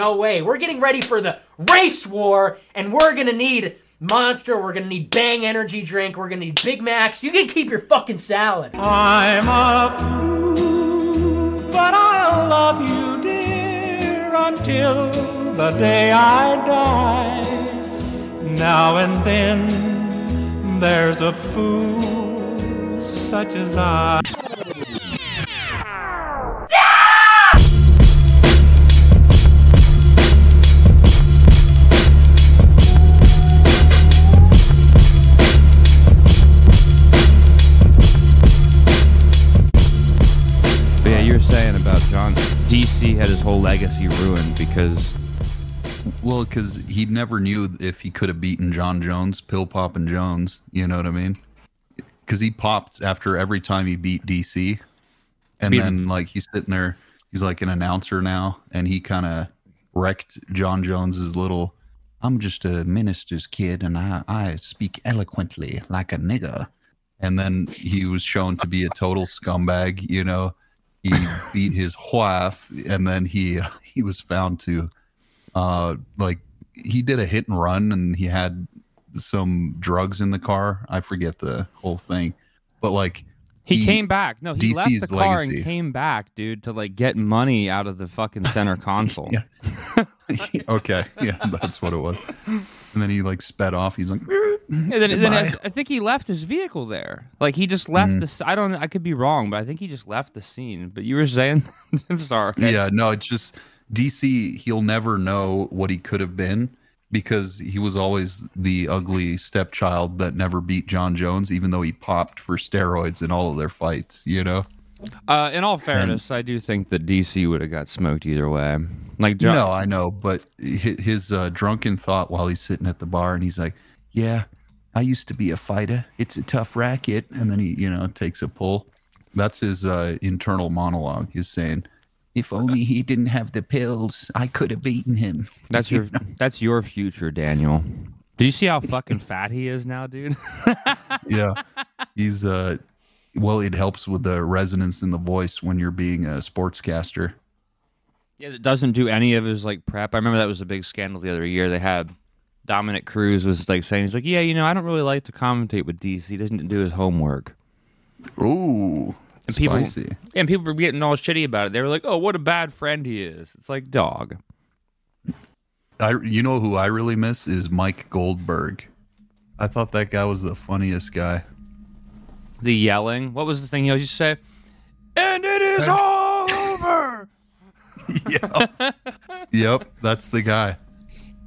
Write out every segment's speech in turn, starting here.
No way. We're getting ready for the race war, and we're gonna need Monster. We're gonna need Bang Energy Drink. We're gonna need Big Macs. You can keep your fucking salad. I'm a fool, but I'll love you, dear, until the day I die. Now and then, there's a fool such as I. DC had his whole legacy ruined because Well, because he never knew if he could have beaten Jon Jones, pill popping Jones. You know what I mean? Because he popped after every time he beat DC, and Beat then him. like he's sitting there, he's like an announcer now, and he kind of wrecked Jon Jones's little. I'm just a minister's kid, and I I speak eloquently like a nigger. And then he was shown to be a total scumbag. You know, he beat his wife, and then he he was found to uh like he did a hit and run and he had some drugs in the car. I forget the whole thing. But like he, He- came back. No, he left the car legacy. and came back, dude, to like get money out of the fucking center console. Okay yeah that's what it was and then he like sped off he's like eh, And then, then I, I think he left his vehicle there. Like he just left mm. this. I don't. I could be wrong, but I think he just left the scene. But you were saying, I'm sorry. yeah no it's just dc he'll never know what he could have been because he was always the ugly stepchild that never beat jon jones even though he popped for steroids in all of their fights you know Uh, in all fairness, I do think that DC would have got smoked either way. Like Jon, No, I know, but his uh, drunken thought while he's sitting at the bar and he's like, "Yeah, I used to be a fighter. It's a tough racket." And then he, you know, takes a pull. That's his uh, internal monologue. He's saying, "If only he didn't have the pills, I could have beaten him." that's your that's your future, Daniel. Do you see how fucking fat he is now, dude? yeah, he's uh, well, it helps with the resonance in the voice when you're being a sportscaster. Yeah, it doesn't do any of his like prep. I remember that was a big scandal the other year. They had Dominick Cruz was like saying he's like, yeah, you know, I don't really like to commentate with DC. He doesn't do his homework. Ooh, And people- spicy. And people were getting all shitty about it. They were like, oh, what a bad friend he is. It's like dog. I you know who I really miss is Mike Goldberg. I thought that guy was the funniest guy. The yelling. What was the thing he always used to say? And it is all over. yep. yep, that's the guy.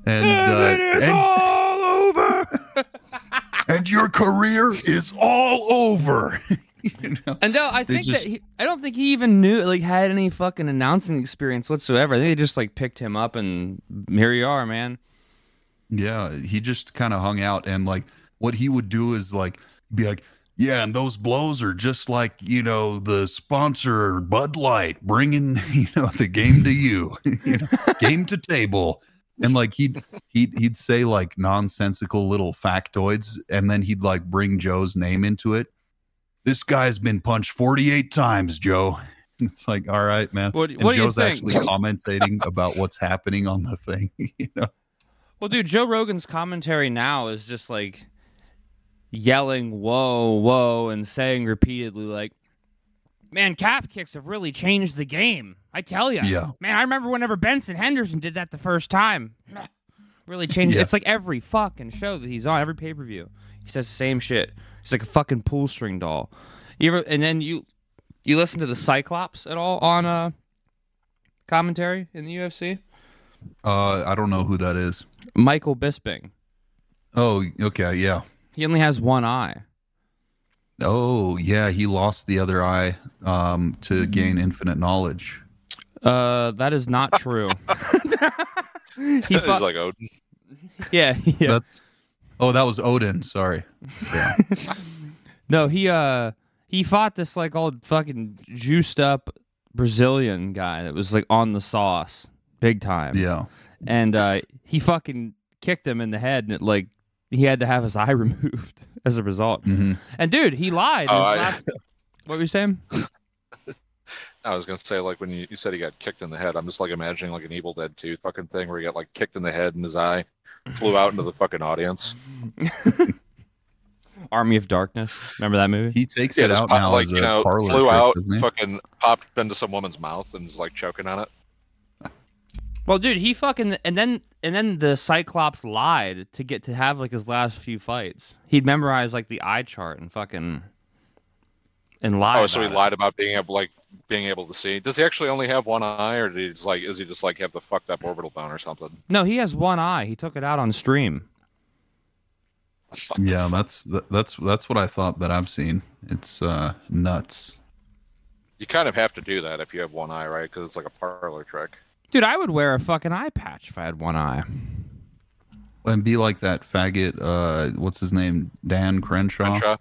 And And uh, it is and, all over. and your career is all over. you know? And no, I think just- that he, I don't think he even knew like had any fucking announcing experience whatsoever. I think they just like picked him up and here you are, man. Yeah, he just kind of hung out and like what he would do is like be like, yeah, and those blows are just like you know the sponsor Bud Light bringing you know the game to you, you know, game to table, and like he'd he'd he'd say like nonsensical little factoids, and then he'd like bring Joe's name into it. This guy's been punched forty eight times, Joe. It's like, all right, man. What- and what do you Joe's think? actually commentating about what's happening on the thing, you know. Well, dude, Joe Rogan's commentary now is just like yelling "whoa, whoa" and saying repeatedly like, "Man, calf kicks have really changed the game." I tell you, Yeah. Man, I remember whenever Benson Henderson did that the first time. Really changed. Yeah. It's like every fucking show that he's on, every pay per view, he says the same shit. He's like a fucking pull string doll. You ever? And then you you listen to the Cyclops at all on uh commentary in the UFC? Uh, I don't know who that is. Michael Bisping. Oh, okay, yeah. He only has one eye. Oh, yeah. He lost the other eye um, to gain infinite knowledge. Uh, that is not true. he It's fought, like Odin. yeah, yeah. That's. Oh, that was Odin. Sorry. Yeah. No, he uh he fought this like old fucking juiced up Brazilian guy that was like on the sauce big time. yeah. And uh he fucking kicked him in the head and it like he had to have his eye removed as a result. hmm And dude, he lied. Oh, his I- last- What were you saying? I was gonna say like when you, you said he got kicked in the head, I'm just like imagining like an Evil Dead 2 fucking thing where he got like kicked in the head and his eye flew out into the fucking audience. Army of Darkness. Remember that movie? He takes Yeah, it out pop- now like as you a know, parlor flew trick, out, he? fucking popped into some woman's mouth and is like choking on it. Well, dude, he fucking and then and then the Cyclops lied to get to have like his last few fights. He'd memorize like the eye chart and fucking and lie. Oh, so he about it. lied about being able like being able to see. Does he actually only have one eye, or did he just like is he just like have the fucked up orbital bone or something? No, he has one eye. He took it out on stream. Yeah, that's that's that's what I thought that I've seen. It's uh, nuts. You kind of have to do that if you have one eye, right? Because it's like a parlor trick. Dude, I would wear a fucking eye patch if I had one eye. And be like that faggot. Uh, what's his name? Dan Crenshaw. Crenshaw?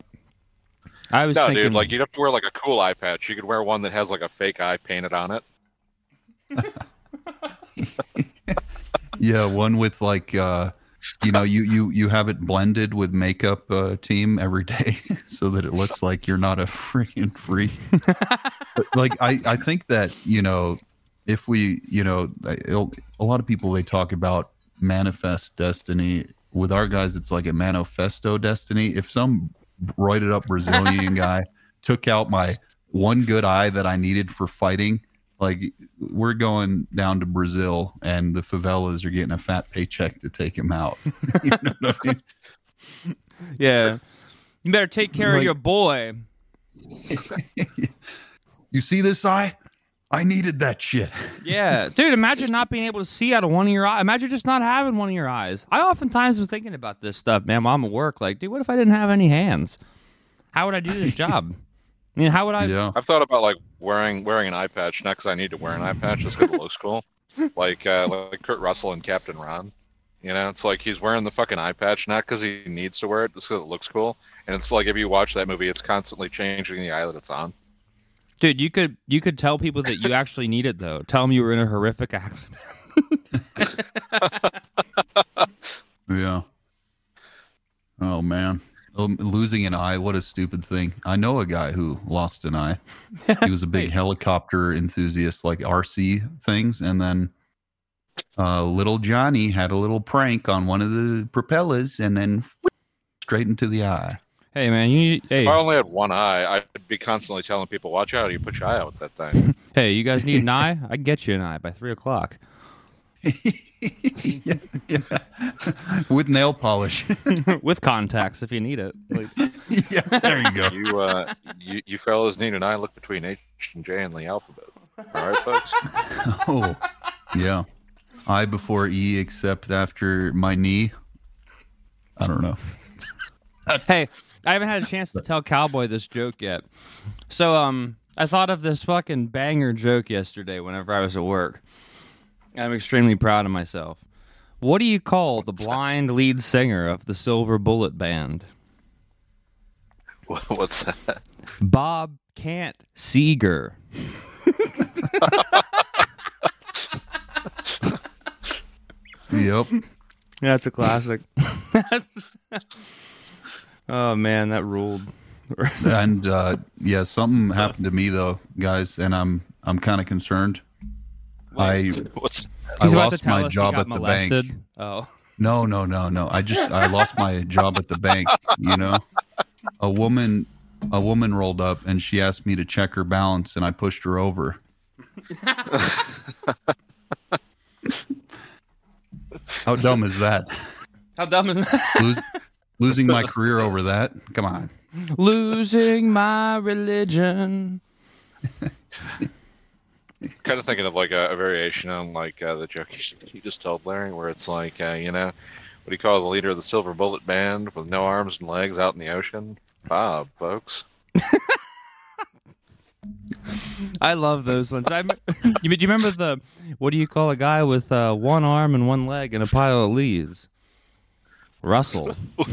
I was No, thinking, dude, like you'd have to wear like a cool eye patch. You could wear one that has like a fake eye painted on it. Yeah, one with like uh, you know, you you you have it blended with makeup uh, team every day, so that it looks like you're not a freaking freak. Like I I think that you know, if we you know, it'll, a lot of people they talk about manifest destiny. With our guys, it's like a manifesto destiny. If some roided up Brazilian guy took out my one good eye that I needed for fighting, like we're going down to Brazil and the favelas are getting a fat paycheck to take him out. you know what I mean? yeah, you better take care of your boy. You see this eye? I needed that shit. Yeah, dude, imagine not being able to see out of one of your eyes. Imagine just not having one of your eyes. I oftentimes was thinking about this stuff, man, while I'm at work. Like, dude, what if I didn't have any hands? How would I do this job? I mean, how would I? Yeah. I've thought about like wearing wearing an eye patch, not because I need to wear an eye patch, just because it looks cool. Like uh, like Kurt Russell and Captain Ron. You know, it's like he's wearing the fucking eye patch not because he needs to wear it, just because it looks cool. And it's like if you watch that movie, it's constantly changing the eye that it's on. Dude, you could you could tell people that you actually need it though. Tell them you were in a horrific accident. Yeah. Oh man. Um, losing an eye, what a stupid thing. I know a guy who lost an eye. He was a big Wait. helicopter enthusiast, like RC things, and then uh, little Johnny had a little prank on one of the propellers, and then straight into the eye. Hey man, you need, hey If I only had one eye, I'd be constantly telling people, "Watch out! You put your eye out with that thing." hey, you guys need an eye? I can get you an eye by three o'clock. yeah, yeah. With nail polish. With contacts if you need it. Like, yeah, there you go. you uh, you you fellas need an eye look between H and J in the alphabet. All right, folks. Oh, yeah. I before E, except after my knee. I don't know. hey, I haven't had a chance to tell Cowboy this joke yet. So um I thought of this fucking banger joke yesterday whenever I was at work. I'm extremely proud of myself. What do you call the blind lead singer of the Silver Bullet Band? What's that? Bob Can't Seeger. Yep. That's a classic. oh man, that ruled. And uh, yeah, something happened to me though, guys, and I'm I'm kind of concerned. I What's I He's about to lost tell my us he job got at the molested. bank. Oh. No, no, no, no. I just I lost my job at the bank. You know, a woman a woman rolled up and she asked me to check her balance, and I pushed her over. How dumb is that? How dumb is that? Lose, losing my career over that? Come on. Losing my religion. kind of thinking of like a, a variation on like uh, the joke you, you just told Larry, where it's like, uh, you know, what do you call the leader of the Silver Bullet Band with no arms and legs out in the ocean? Bob, folks. I love those ones. I you, do you remember the what do you call a guy with uh, one arm and one leg and a pile of leaves? Russell.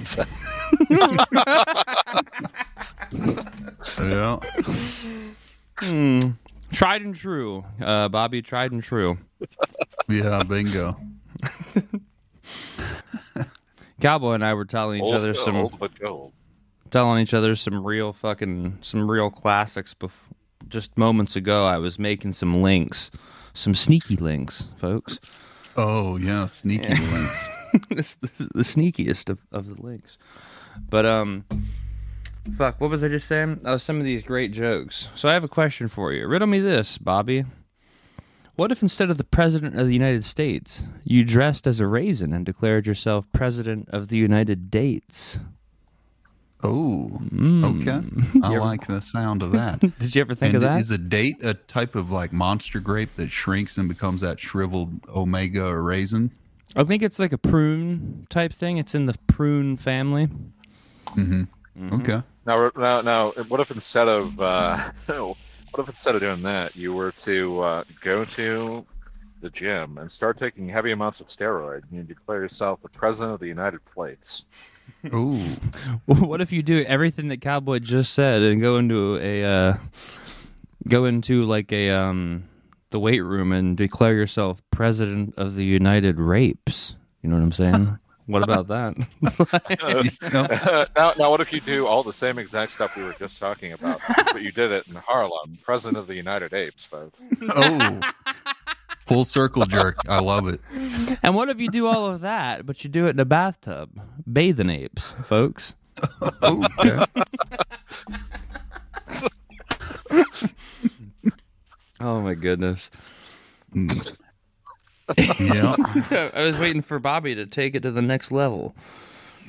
Yeah. Hmm. Tried and true, uh, Bobby. Tried and true. Yeah, bingo. Cowboy and I were telling each Old, other some old but telling each other some real fucking some real classics bef- just moments ago I was making some links, some sneaky links, folks. Oh yeah, sneaky links. this, this is the sneakiest of, of the links. But um fuck, what was I just saying? Oh, some of these great jokes. So I have a question for you. Riddle me this, Bobby. What if instead of the President of the United States, you dressed as a raisin and declared yourself President of the United Dates? Oh, Mm. okay. I ever- like the sound of that. Did you ever think and of that? is a date a type of like monster grape that shrinks and becomes that shriveled omega or raisin? I think it's like a prune type thing. It's in the prune family. Mm-hmm. Okay. Now, now, now, what if instead of uh, what if instead of doing that, you were to uh, go to the gym and start taking heavy amounts of steroid, and you declare yourself the president of the United Plates? Ooh. What if you do everything that Cowboy just said and go into a uh, go into like a um the weight room and declare yourself president of the United Rapes? You know what I'm saying? what about that? now, now, what if you do all the same exact stuff we were just talking about, but you did it in Harlem, president of the United Apes, folks? Oh. Full circle jerk. I love it. and what if you do all of that, but you do it in a bathtub, bathing apes, folks? Oh, okay. Oh my goodness! yeah. I was waiting for Bobby to take it to the next level.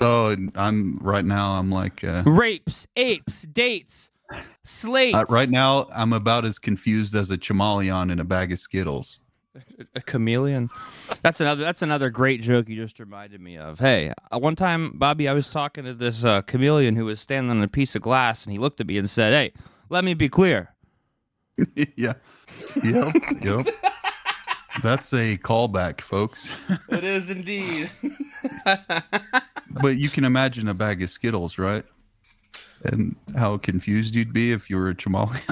Oh, I'm right now. I'm like uh, Rapes, apes, dates, slates. uh, right now. I'm about as confused as a chameleon in a bag of Skittles. a chameleon. That's another. That's another great joke you just reminded me of. Hey, uh, one time, Bobby, I was talking to this uh, chameleon who was standing on a piece of glass, and he looked at me and said, "Hey, let me be clear. yeah. Yep. Yep. That's a callback, folks. it is indeed." But you can imagine a bag of Skittles, right? And how confused you'd be if you were a chameleon.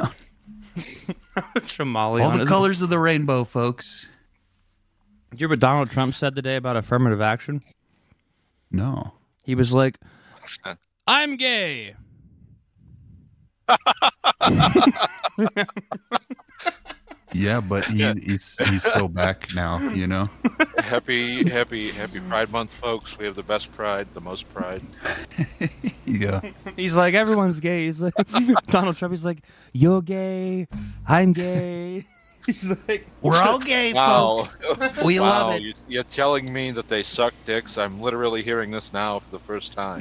chameleon. All the is- colors of the rainbow, folks. Did you hear what Donald Trump said today about affirmative action? No. He was like, "I'm gay." Yeah, but he, Yeah. he's he's still back now. You know. Happy, happy, happy Pride Month, folks! We have the best pride, the most pride. Yeah. He's like, "Everyone's gay." He's like, Donald Trump. He's like, "You're gay. I'm gay." He's like, We're all gay, Wow, We wow! love it. You, you're telling me that they suck dicks? I'm literally hearing this now for the first time.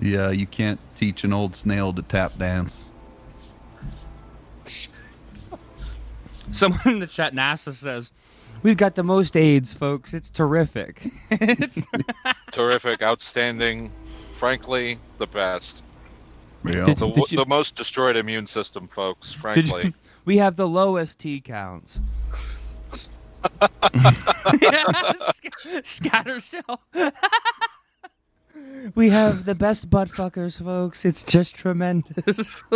Yeah, you can't teach an old snail to tap dance. Someone in the chat, NASA says, "We've got the most AIDS, folks. It's terrific." it's, Terrific, outstanding, frankly, the best. Yeah. Did- The, you- the most destroyed immune system, folks. Frankly, you- we have the lowest T counts. Sc- Scatter shell. We have the best butt fuckers, folks. It's just tremendous.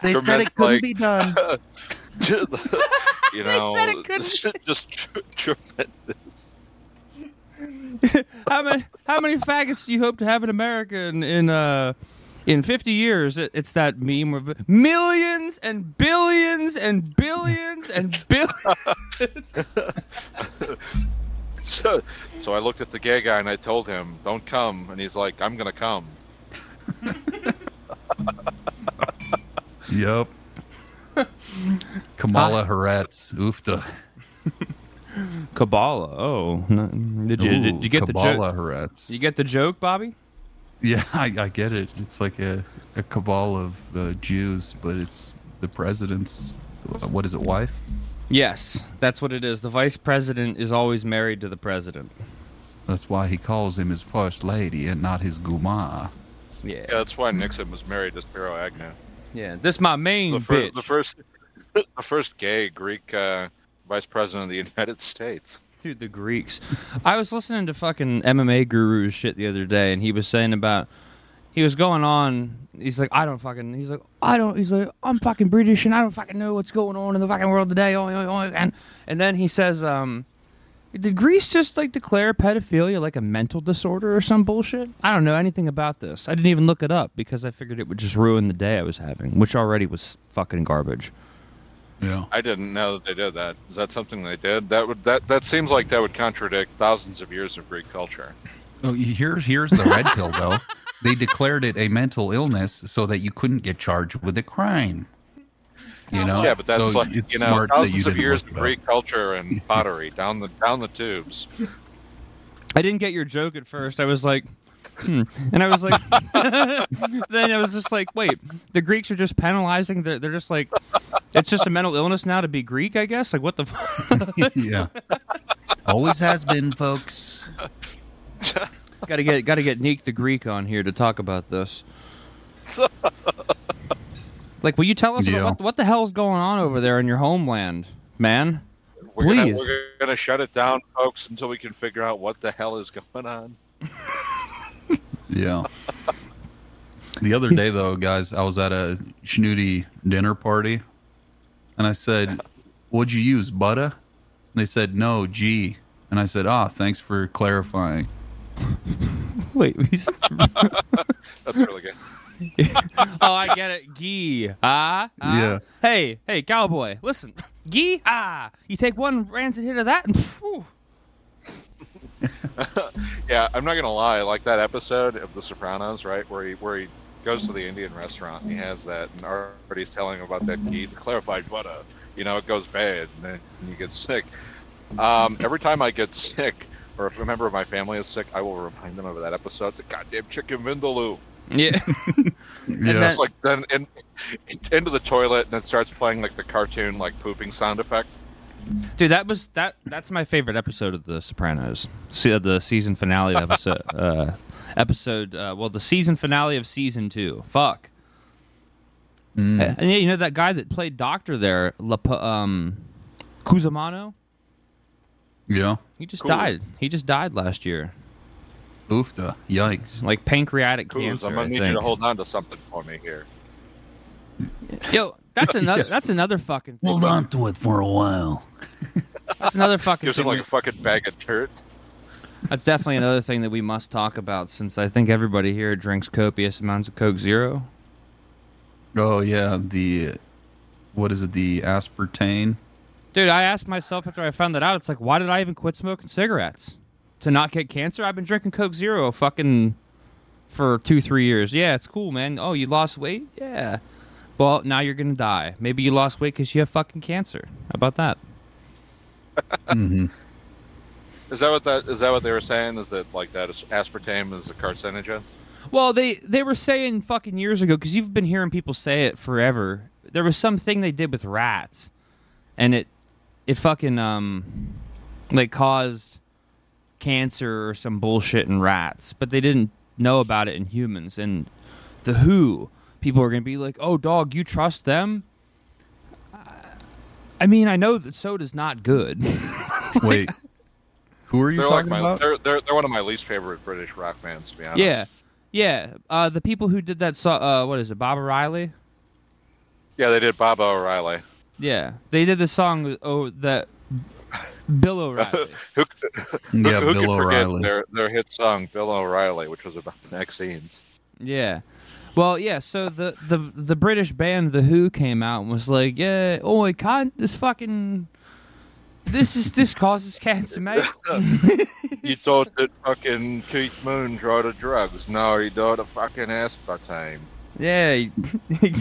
They said it couldn't like- be done. you know, said it couldn't just tr- tremendous. how many how many faggots do you hope to have in America in in uh in 50 years it, it's that meme of millions and billions and billions and billions So, so I looked at the gay guy and I told him, "Don't come," and he's like, "I'm gonna come." Yep. Kamala Harris. Oofta. Kabbalah oh did you did you get the joke Harris. you get the joke Bobby Yeah, I, I get it. It's like a, a cabal of uh, Jews, but it's the president's, what is it, wife? Yes that's what it is the vice president is always married to the president That's why he calls him his first lady and not his guma. yeah Yeah, that's why Nixon was married to Spiro Agnew. yeah this my main The, fir- bitch the first, the first gay Greek uh, vice president of the United States. Dude, the Greeks. I was listening to fucking MMA gurus shit the other day, and he was saying about he was going on. He's like, I don't fucking. He's like, I don't. He's like, I'm fucking British, and I don't fucking know what's going on in the fucking world today. Oh, oh, oh," And and then he says, um, Did Greece just like declare pedophilia like a mental disorder or some bullshit? I don't know anything about this. I didn't even look it up because I figured it would just ruin the day I was having, which already was fucking garbage. Yeah. I didn't know that they did that. Is that something they did? That would that that seems like that would contradict thousands of years of Greek culture. Oh, here's here's the red pill though. They declared it a mental illness so that you couldn't get charged with a crime. You know. yeah, but that's So like you know thousands you of years of. Greek culture and pottery down the down the tubes. I didn't get your joke at first. I was like, hmm. And I was like, then I was just like, wait, the Greeks are just penalizing. They're, they're just like, it's just a mental illness now to be Greek, I guess? Like, what the fuck? yeah. Always has been, folks. Gotta get, gotta get Neek the Greek on here to talk about this. Like, will you tell us Yeah. what, what the hell's going on over there in your homeland, man? We're gonna, Please. we're gonna shut it down, folks, until we can figure out what the hell is going on. Yeah. The other day, though, guys, I was at a snooty dinner party, and I said, "What'd you use, butter?" And they said, "No, G." And I said, "Ah, thanks for clarifying." Wait, we s- That's really good. oh, I get it. Gee. Ah. ah. Yeah. Hey, hey, cowboy, listen. Gee. Ah. You take one rancid hit of that and. Whew. Yeah, I'm not gonna lie. Like that episode of The Sopranos, right, where he where he goes to the Indian restaurant and he has that, and Artie's telling him about that ghee, the clarified butter. You know, it goes bad, and then you get sick. Um, every time I get sick, or if a member of my family is sick, I will remind them of that episode. The goddamn chicken vindaloo. Yeah. Yeah. that- It's like then in, into the toilet, and it starts playing like the cartoon like pooping sound effect. Dude, that was that. That's my favorite episode of The Sopranos. See, uh, the season finale episode. uh, episode. Uh, well, the season finale of season two. Fuck. Mm. And yeah, you know that guy that played Doctor there, Lap- um, Cusamano. Yeah. He just Cool. died. He just died last year, Oofta. Yikes. like pancreatic Cool, cancer. I'm gonna I need think. you to hold on to something for me here. Yo, that's another. That's another fucking. Thing. Hold on to it for a while. That's another fucking. Gives Thing him like a fucking bag of dirt. that's definitely another thing that we must talk about, since I think everybody here drinks copious amounts of Coke Zero. Oh yeah, the what is it? The aspartame. Dude, I asked myself after I found that out, it's like, why did I even quit smoking cigarettes? To not get cancer? I've been drinking Coke Zero fucking for two, three years. Yeah, it's cool, man. Oh, you lost weight? Yeah. Well, now you're gonna die. Maybe you lost weight because you have fucking cancer. How about that? hmm Is that what that is that what they were saying? Is that like that is- aspartame is a carcinogen? Well, they they were saying fucking years ago because you've been hearing people say it forever. There was something they did with rats, and it it fucking um like caused cancer or some bullshit in rats, but they didn't know about it in humans. And the WHO people are gonna be like, "Oh, dog, you trust them?" I mean, I know that soda's not good. Wait. Who are you They're like talking my about? they're, they're they're one of my least favorite British rock bands to be honest. yeah, yeah. Uh, the people who did that, so- uh, what is it, Bob O'Reilly? Yeah, they did Bob O'Reilly. Yeah, they did the song oh that Bill O'Reilly. Who, Yeah, who Bill could forget O'Reilly. their their hit song Bill O'Reilly, which was about vaccines. yeah. Well, yeah. So the, the the British band The Who came out and was like, "Yeah, oh, I can't. This fucking this is this causes cancer, mate." You thought that fucking Keith Moon tried the drugs. No, he died of fucking aspartame. Yeah.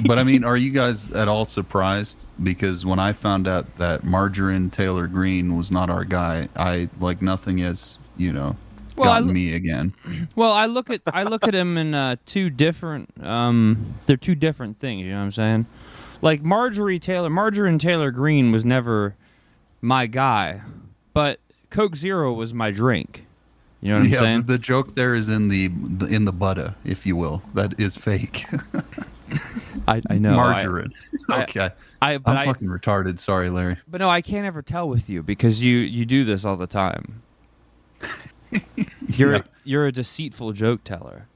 But I mean, are you guys at all surprised? Because when I found out that Margarine Taylor Green was not our guy, I like nothing has you know Well, I gotten l- me again. Well, I look at I look at him in uh, two different. Um, they're two different things. You know what I'm saying? Like Marjorie Taylor, Margarine Taylor Green was never my guy, but Coke Zero was my drink. You know what I'm yeah, saying? the, the joke there is in the, the in the butter, if you will. That is fake. I, I know. Margarine. I- okay, I, but I'm I, fucking retarded. Sorry, Larry. but no, I can't ever tell with you because you you do this all the time. You're Yeah. you're a deceitful joke teller.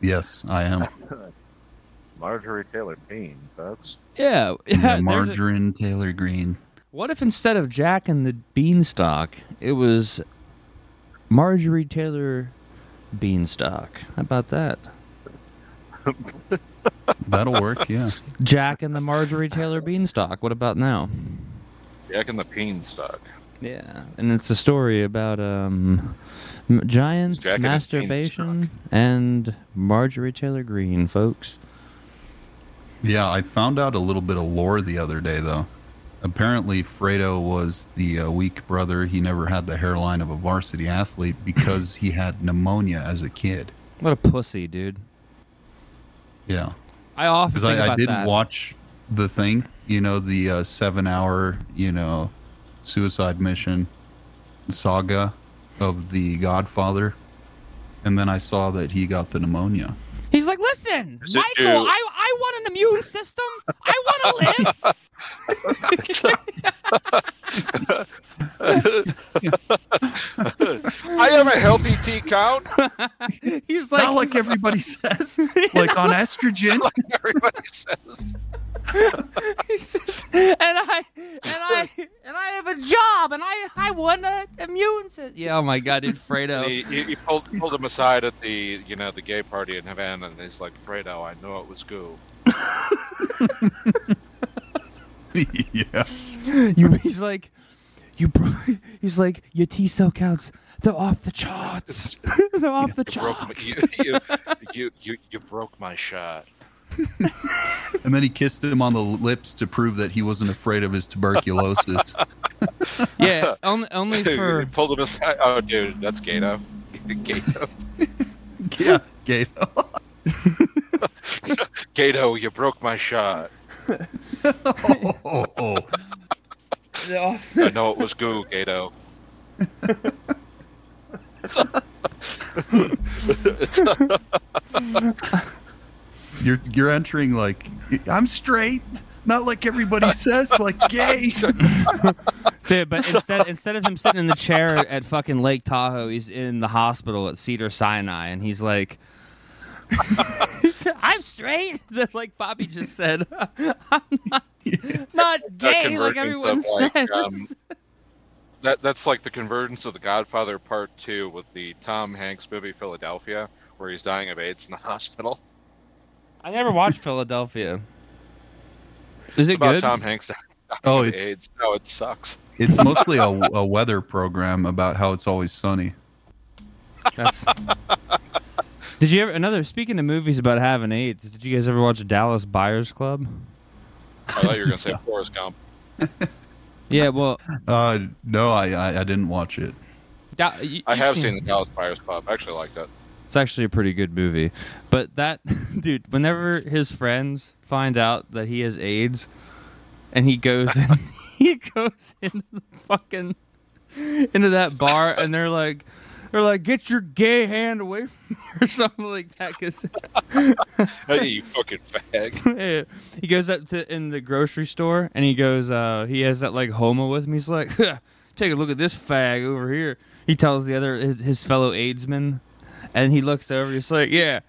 Yes, I am. Marjorie Taylor Greene, folks. Yeah, Yeah, there's a- Margarine Taylor Green. What if instead of Jack and the Beanstalk, it was Marjorie Taylor Beanstalk? How about that? That'll work. Yeah. Jack and the Marjorie Taylor Beanstalk. What about now? Jack and the Beanstalk. Yeah, and it's a story about um, m- giant Jack and masturbation and Marjorie Taylor Greene, folks. Yeah, I found out a little bit of lore the other day, though. Apparently, Fredo was the uh, weak brother. He never had the hairline of a varsity athlete because he had pneumonia as a kid. What a pussy, dude. Yeah. I often Because I, I about did that. watch the thing, you know, the uh, seven hour, you know, suicide mission saga of the Godfather. And then I saw that he got the pneumonia. He's like, listen, Is Michael, you? I, I want an immune system. I want to live. I have a healthy T count. He's like, Not like everybody says, like on estrogen. Like everybody says. he says, and I and I and I have a job, and I I want an immune system. Yeah, oh my god, dude, Fredo. He, he, he pulled, pulled him aside at the you know the gay party in Havana, and he's like, "Fredo, I know it was goo." yeah. You, he's like, you. Bro- he's like, your T cell counts. They're off the charts. they're off the Broke my, charts. you, you, you, you, you broke my shot. And then he kissed him on the lips to prove that he wasn't afraid of his tuberculosis. Yeah, only only he for pulled him aside. Oh, dude, that's Gato. Gato. yeah, Gato. Gato, you broke my shot. oh, oh, oh. I know it was goo, Gato. You're you're entering like I'm straight, not like everybody says, like gay. Dude, but instead instead of him sitting in the chair at fucking Lake Tahoe, he's in the hospital at Cedar Sinai, and he's like, "I'm straight." That like Bobby just said, "I'm not, not gay like convergence everyone of, like, says." um, That that's like the convergence of the Godfather Part Two with the Tom Hanks movie Philadelphia, where he's dying of AIDS in the hospital. I never watched Philadelphia. Is It's it about good? Tom Hanks dying Oh, of it's AIDS. No, it sucks. it's mostly a, a weather program about how it's always sunny. That's. Did you ever another speaking of movies about having AIDS? Did you guys ever watch Dallas Buyers Club? I thought you were gonna say Forrest Gump. Yeah, well, Uh, no, I, I I didn't watch it. Da- you- I you've have seen the Dallas Buyers Club. I actually liked it. It's actually a pretty good movie. But that dude, whenever his friends find out that he has AIDS and he goes in, he goes into the fucking into that bar and they're like they're like get your gay hand away from me or something like that cuz Hey, you fucking fag. He goes up to in the grocery store and he goes uh he has that like homo with him he's like take a look at this fag over here he tells the other his, his fellow aidsman and he looks over he's like yeah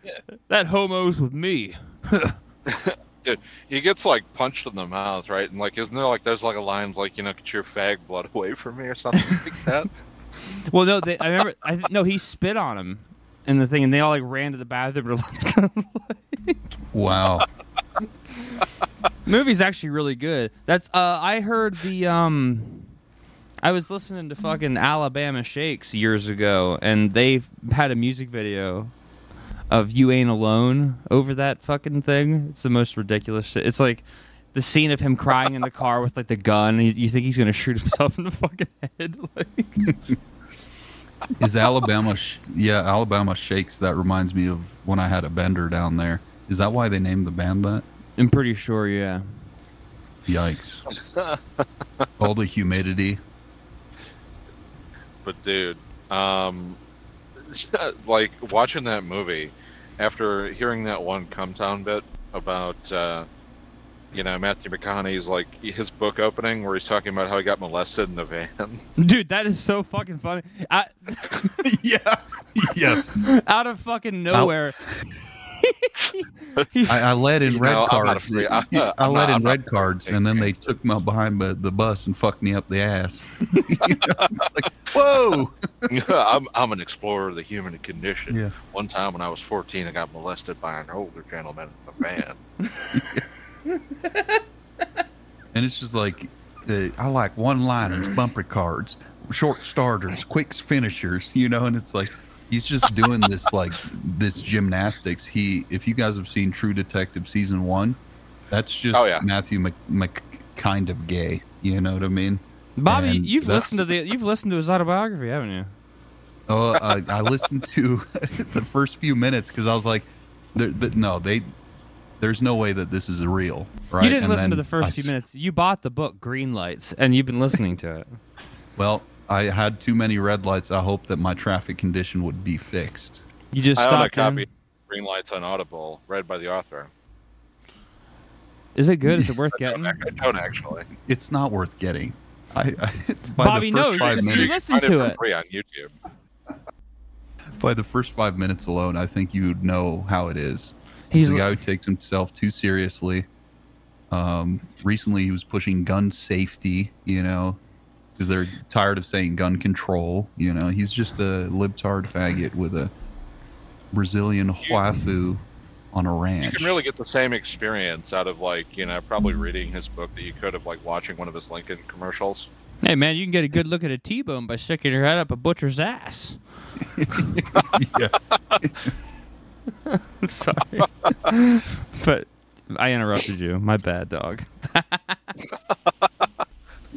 that homo's with me Dude, he gets like punched in the mouth, right? And like, isn't there like there's like a line like you know, get your fag blood away from me or something like that? well no they, i remember i th- no he spit on him in the thing and they all like ran to the bathroom and were like Wow. movie's actually really good. That's uh I heard the um I was listening to fucking Alabama Shakes years ago and they had a music video of You Ain't Alone over that fucking thing. It's the most ridiculous shit. It's like the scene of him crying in the car with like the gun. And you, think he's gonna shoot himself in the fucking head? Like, Is Alabama? Sh- yeah, Alabama shakes. That reminds me of when I had a bender down there. Is that why they named the band that? I'm pretty sure, yeah. Yikes! All the humidity. But dude, um, like watching that movie after hearing that one come town bit about uh, you know Matthew McConaughey's like his book opening where he's talking about how he got molested in the van. Dude, that is so fucking funny. I, yeah. Yes. out of fucking nowhere. I, I led in red cards. afraid- I, I'm I'm led not- in I'm red cards, and then they took me behind the, the bus and fucked me up the ass. You know, like, whoa! I'm I'm an explorer of the human condition. Yeah. One time when I was 14, I got molested by an older gentleman in a van. And it's just like, uh, I like one-liners, bumper cards, short starters, quick finishers, you know. And it's like he's just doing this like this gymnastics. He, if you guys have seen True Detective season one, that's just Oh, yeah. Matthew Mc, Mc, kind of gay. You know what I mean? Bobby, And you've listened to the you've listened to his autobiography, haven't you? Oh, I, I listened to the first few minutes because I was like, there, th- no, they. There's no way that this is real, right? you didn't And listen to the first I few minutes. You bought the book Green Lights, and you've been listening to it. Well, I had too many red lights. I hoped that my traffic condition would be fixed. You just I own a stopped. copy. in. Green Lights on Audible, read by the author. Is it good? Is it worth I don't, getting? ac- I don't actually. It's not worth getting. I, I by Bobby the first knows, five because minutes, you listen Find it to for it. free on YouTube. by the first five minutes alone, I think you'd know how it is. He's He's a guy who takes himself too seriously. Um, recently, he was pushing gun safety, you know, because they're tired of saying gun control. You know, he's just a libtard faggot with a Brazilian waifu on a ranch. You can really get the same experience out of like you know probably reading his book that you could of like watching one of his Lincoln commercials. Hey man, you can get a good look at a T-bone by sticking your head up a butcher's ass. yeah. Sorry, but I interrupted you. My bad, dog.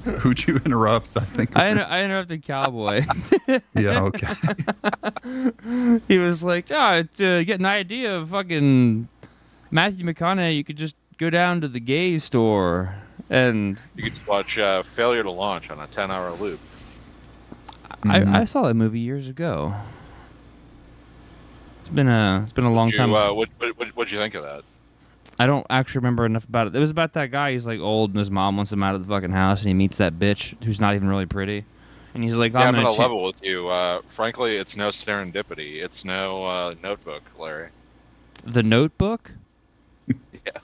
Who'd you interrupt? I think. I inter- I interrupted Cowboy. yeah. Okay. he was like, "Oh, to get an idea of fucking Matthew McConaughey, you could just go down to the gay store and." You could just watch uh, Failure to Launch on a 10-hour loop. I, I saw that movie years ago. It's been a it's been a long Did time. Uh, what, what, what, what'd you think of that? I don't actually remember enough about it. It was about that guy. He's like old, and his mom wants him out of the fucking house, and he meets that bitch who's not even really pretty, and he's like, Yeah, "I'm I'm gonna gonna level with you. Uh, frankly, it's no serendipity. It's no uh, notebook, Larry. the Notebook." Yeah.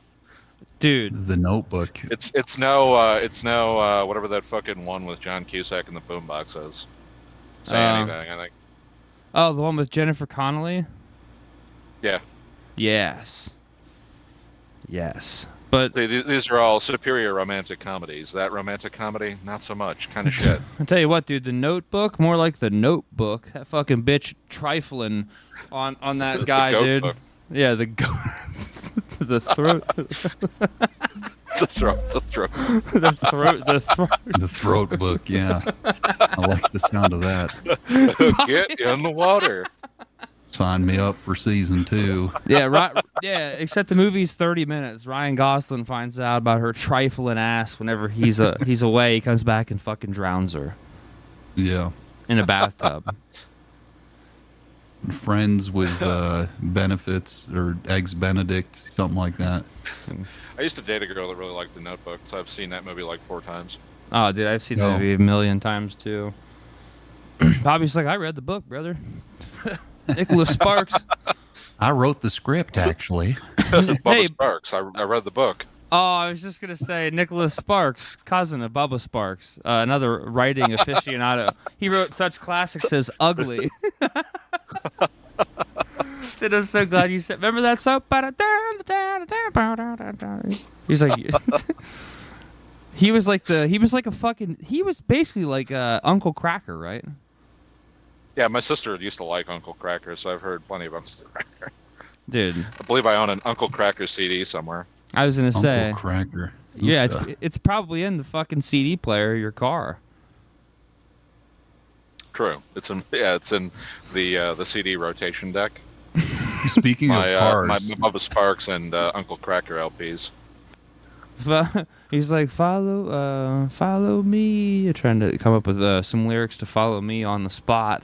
Dude, The Notebook. It's it's no uh, it's no uh, whatever that fucking one with John Cusack and the boombox is. Say Uh, anything. I think. oh, the one with Jennifer Connelly. Yeah. Yes. Yes, but See, these are all superior romantic comedies. That romantic comedy, not so much. Kind of shit. I tell you what, dude, the Notebook, more like the Notebook. That fucking bitch trifling on on that guy, goat dude. book. Yeah, the goat. the throat. the throat. The throat. the throat. The throat. The Throat Book. Yeah. I like the sound of that. Get in the water. Sign me up for season two. Yeah, right. Yeah, except the movie's thirty minutes. Ryan Gosling finds out about her trifling ass whenever he's uh, he's away. He comes back and fucking drowns her Yeah. in a bathtub. Friends with uh, benefits or eggs Benedict, something like that. I used to date a girl that really liked The Notebook, so I've seen that movie like four times. Oh, dude, I've seen the No. movie a million times too. Bobby's like, I read the book, brother. Nicholas Sparks. I wrote the script actually. Bubba Hey. Sparks. I, I read the book. Oh, I was just gonna say Nicholas Sparks, cousin of Bubba Sparxxx, uh, another writing aficionado. He wrote such classics as "Ugly." Dude, I'm so glad you said. Remember that song? He's like, he was like the he was like a fucking he was basically like uh, Uncle Kracker, right? Yeah, my sister used to like Uncle Kracker, so I've heard plenty of Uncle Cracker. Dude, I believe I own an Uncle Kracker CD somewhere. I was gonna Uncle say, Cracker. yeah, it's Oofta. it's probably in the fucking CD player of your car. True. It's in yeah, it's in the uh, the CD rotation deck. Speaking My of uh, cars, my Bubba Sparxxx and uh, Uncle Kracker LPs. He's like, follow, uh, follow me. You're trying to come up with uh, some lyrics to follow me on the spot.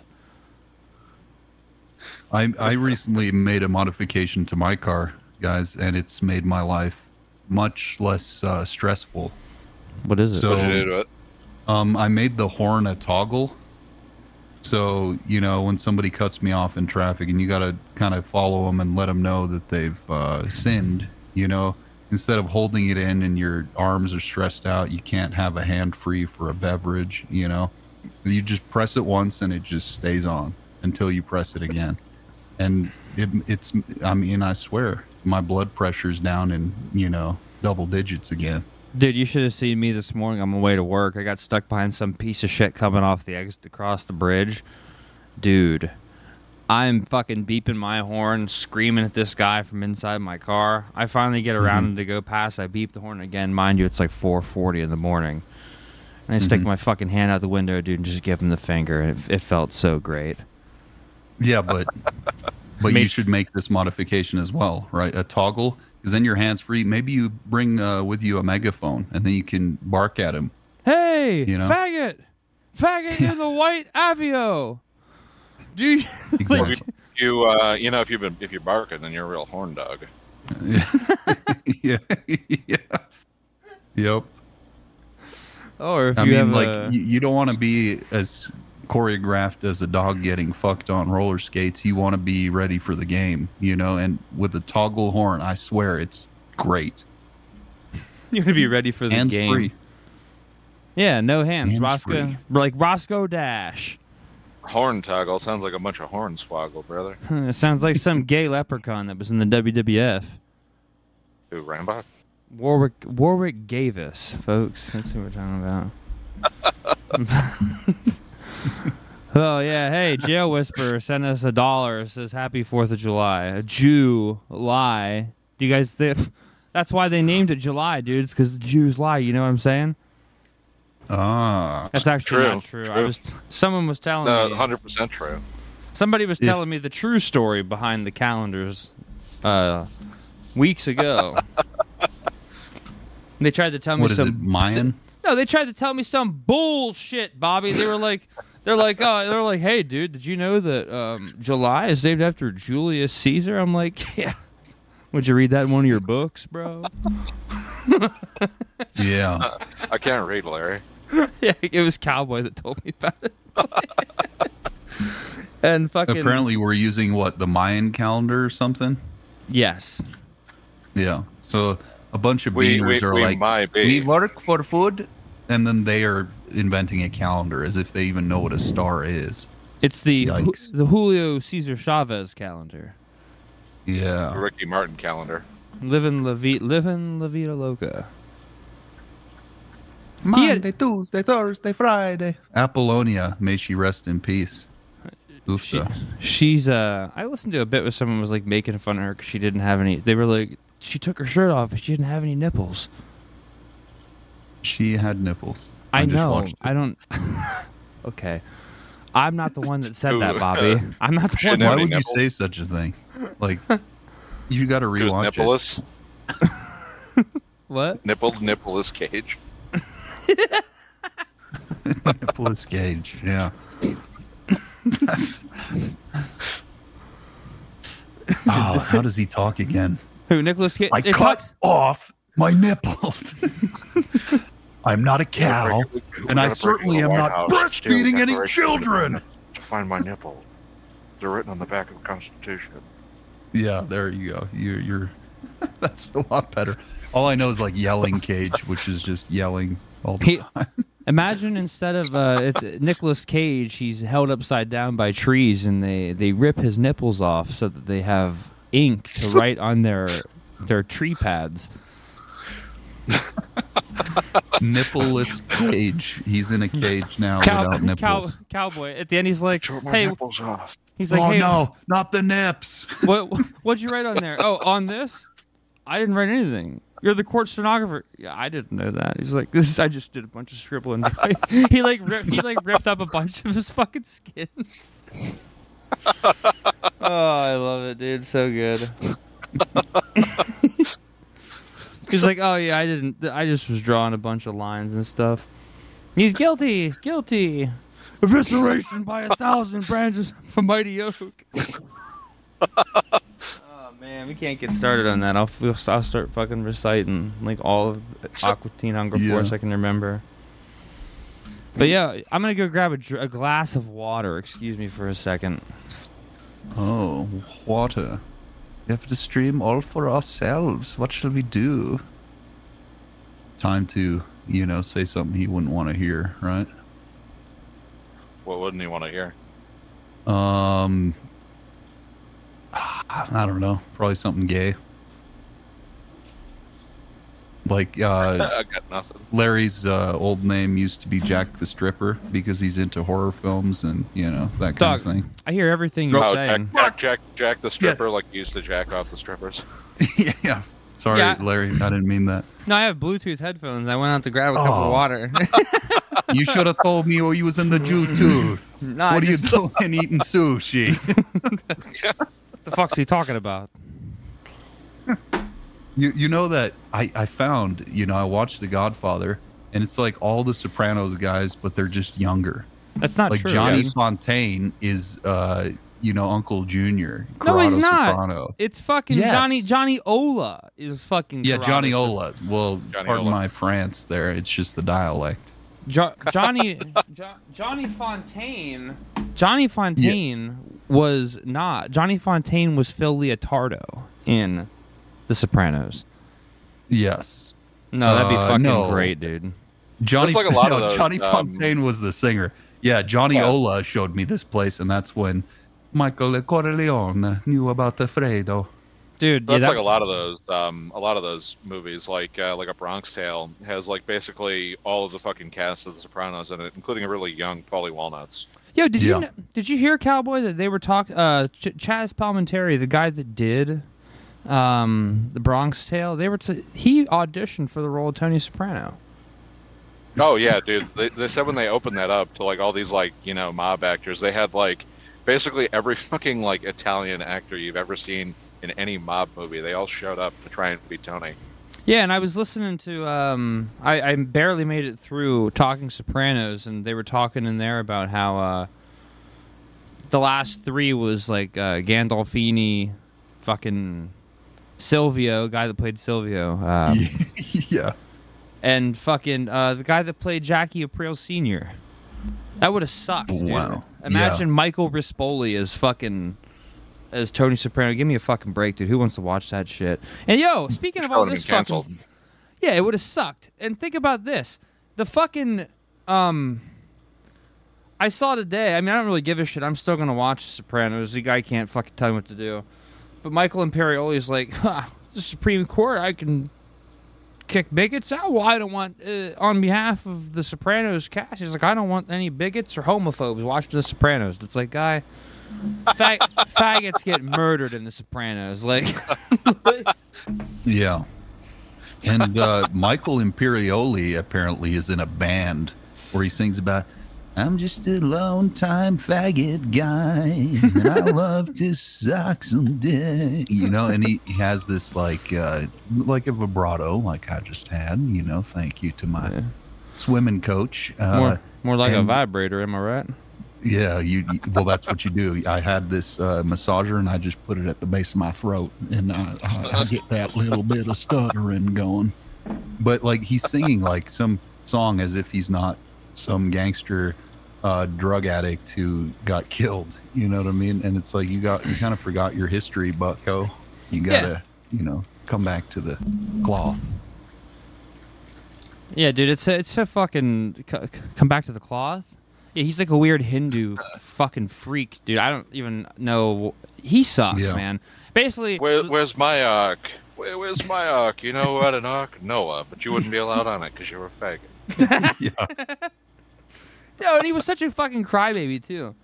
I I recently made a modification to my car, guys, and it's made my life much less uh, stressful. What is it? So- What did you do to it? Um, I made the horn a toggle, So, you know, when somebody cuts me off in traffic and you got to kind of follow them and let them know that they've uh, sinned, you know, instead of holding it in and your arms are stressed out, you can't have a hand free for a beverage, you know. You just press it once and it just stays on until you press it again. And it, it's, I mean, I swear, my blood pressure's down in, you know, double digits again. Dude, you should have seen me this morning on my way to work. I got stuck behind some piece of shit coming off the exit across the bridge. Dude, I'm fucking beeping my horn, screaming at this guy from inside my car. I finally get around mm-hmm. to go past. I beep the horn again. Mind you, it's like 4:40 in the morning. And I stick mm-hmm. my fucking hand out the window, dude, and just give him the finger. It, it felt so great. Yeah, but but you should make this modification as well, right? A toggle, because then your hands free. Maybe you bring uh, with you a megaphone, and then you can bark at him. Hey, You know? faggot, faggot in the white Aveo. Do you, Exactly. You uh, you know, if you've been if you're barking, then you're a real horn dog. yeah, yeah, yep. or if I you mean, have like a, you, you don't want to be as choreographed as a dog getting fucked on roller skates. You want to be ready for the game, you know. And with a toggle horn, I swear it's great. you're gonna be ready for the Hands game. free. Yeah, no hands. Hands Roscoe, free. like Roscoe Dash. Horn toggle sounds like a bunch of horn swaggle, brother. it sounds like some gay leprechaun that was in the WWF. Who Rambot? Warwick Warwick Davis, folks. That's who we're talking about. oh yeah, hey, Jail Whisperer sent us a dollar. Says Happy Fourth of July. A Jew lie. Do you guys think that's why they named it July, dude? It's because the Jews lie. You know what I'm saying? Ah, That's actually True, not true. I true. was someone was telling No, me. hundred percent true. Somebody was Yeah. telling me the true story behind the calendars uh, weeks ago. they tried to tell me what is some it, Mayan? No, they tried to tell me some bullshit, Bobby. They were like they're like, "Oh, they're like, "Hey, dude, did you know that um, July is named after Julius Caesar?" I'm like, "Yeah." Would you read that in one of your books, bro? Yeah. I can't read, Larry. yeah, it was Cowboy that told me about it. and fucking Apparently, we're using what the Mayan calendar or something. yes. Yeah. So a bunch of We- beaners we- are we like, we work for food, and then they are inventing a calendar as if they even know what a star is. It's the Yikes. the Julio Cesar Chavez calendar. The Yeah. Ricky Martin calendar. Living La Vida, living La Vida Loca. Monday, Tuesday, Thursday, Friday. Apollonia, may she rest in peace. She, Oofsa. she's uh I listened to a bit where someone was like making fun of her because she didn't have any they were like she took her shirt off and she didn't have any nipples. She had nipples. I, just know. watched it. I don't okay. I'm not the one that said that, Bobby. I'm not the one Why have any would you say such a thing? Like, you got to Who's rewatch it. Nicholas? what? Nipple Nicholas Cage. Nicholas Cage. Yeah. That's... Oh, how does he talk again? Who Nicholas Cage? I it cut talks- off my nipples. I'm not a cow, We and I gotta break into certainly am White not House and steal breastfeeding any children. To find my nipple. They're written on the back of the Constitution. Yeah, there you go. You're, you're that's a lot better. All I know is like yelling cage, which is just yelling all the He- time. Imagine instead of uh, it's Nicholas Cage, he's held upside down by trees, and they they rip his nipples off so that they have ink to write on their their tree pads. Nippleless cage. He's in a cage now Cow, without cow, nipples. cowboy. At the end, he's like, "Hey," nipples off. he's like, oh "Hey, no, not the nips. what what'd you write on there? Oh, on this? I didn't write anything. You're the court stenographer. Yeah, I didn't know that. He's like, this. I just did a bunch of scribbling. he like ripped, he like ripped up a bunch of his fucking skin. oh, I love it, dude. So good. He's like, oh yeah, I didn't. I just was drawing a bunch of lines and stuff. He's guilty, guilty. Evisceration by a thousand branches from mighty oak. Oh man, we can't get started on that. I'll I'll start fucking reciting like all of the Aqua Teen Hunger Yeah. Force I can remember. But yeah, I'm gonna go grab a, a glass of water. Excuse me for a second. Oh, water. We have to stream all for ourselves. What shall we do? Time to, you know, say something he wouldn't want to hear, right? What wouldn't he want to hear? Um, I don't know. Probably something gay. Like uh, I got nothing. Larry's uh, old name used to be Jack the Stripper because he's into horror films and you know that kind Dog, of thing. I hear everything you're Oh, Jack, saying. Jack, Jack, Jack the stripper, like you used to jack off the strippers. yeah, yeah. Sorry, Yeah. Larry. I didn't mean that. No, I have Bluetooth headphones. I went out to grab a cup Oh. of water. You should have told me when you was in the Bluetooth. no, I what are just, you doing eating sushi? What the fuck's he talking about? You you know that I I found you know I watched The Godfather and it's like all the Sopranos guys but they're just younger. That's not like true. Johnny Yes. Fontane is uh you know Uncle Junior. No, he's not. Soprano. It's fucking Yes. Johnny Johnny Ola is fucking Yeah, Johnny Corrado. Ola. Well, Johnny pardon Ola. my France there. It's just the dialect. Jo- Johnny jo- Johnny Fontane Johnny Fontane was not Johnny Fontane was Phil Leotardo in The Sopranos. Yes. No, that'd be Uh, fucking no. great, dude. Johnny like a lot no, of those, Johnny um, Fontane was the singer. Yeah, Johnny Yeah. Ola showed me this place and that's when Michael Corleone knew about the Fredo, Dude, yeah, That's that- like a lot of those. Um, a lot of those movies, like uh, like a Bronx Tale, has like basically all of the fucking cast of The Sopranos in it, including a really young Paulie Walnuts. Yo, did Yeah. you kn- did you hear Cowboy that they were talking? Uh, Ch- Chaz Palminteri, the guy that did um, the Bronx Tale, they were t- he auditioned for the role of Tony Soprano. Oh yeah, dude. They, they said when they opened that up to like all these like you know mob actors, they had like basically every fucking like Italian actor you've ever seen in any mob movie. They all showed up to try and be Tony. Yeah, and I was listening to um, I, I barely made it through talking Sopranos, and they were talking in there about how uh, the last three was like uh, Gandolfini, fucking Silvio, guy that played Silvio. Um, yeah. and fucking uh, the guy that played Jackie Aprile Senior. That would have sucked. Dude. Wow. Imagine Michael Rispoli as fucking as Tony Soprano. Give me a fucking break, dude. Who wants to watch that shit? And yo, speaking of all this been fucking, yeah, it would have sucked. And think about this: the fucking um. I saw today. I mean, I don't really give a shit. I'm still gonna watch The Sopranos. The guy can't fucking tell me what to do. But Michael Imperioli is like, huh, the Supreme Court. I can kick bigots out. Well, I don't want, uh, on behalf of the Sopranos cast, he's like, I don't want any bigots or homophobes watching the Sopranos. It's like, guy, fag- faggots get murdered in the Sopranos. Like, Yeah. And uh, Michael Imperioli apparently is in a band where he sings about, I'm just a lone time faggot guy, and I love to suck some dick. You know, and he, he has this like uh, like a vibrato, like I just had. You know, thank you to my Yeah. swimming coach. Uh, more, more like a vibrator, am I right? Yeah, you. you- Well, that's what you do. I had this uh, massager, and I just put it at the base of my throat, and I, I, I get that little bit of stuttering going. But like he's singing like some song as if he's not some gangster uh, drug addict who got killed. You know what I mean? And it's like you got you kind of forgot your history, Bucko. You gotta, you know, come back to the cloth. Yeah, dude, it's a, it's a fucking c- c- come back to the cloth. Yeah, he's like a weird Hindu fucking freak, dude. I don't even know. He sucks, Yeah. man. Basically, Where, where's my ark? Where, where's my ark? You know what an ark? Noah, but you wouldn't be allowed on it because you're a faggot. yeah, Yo, and he was such a fucking crybaby too.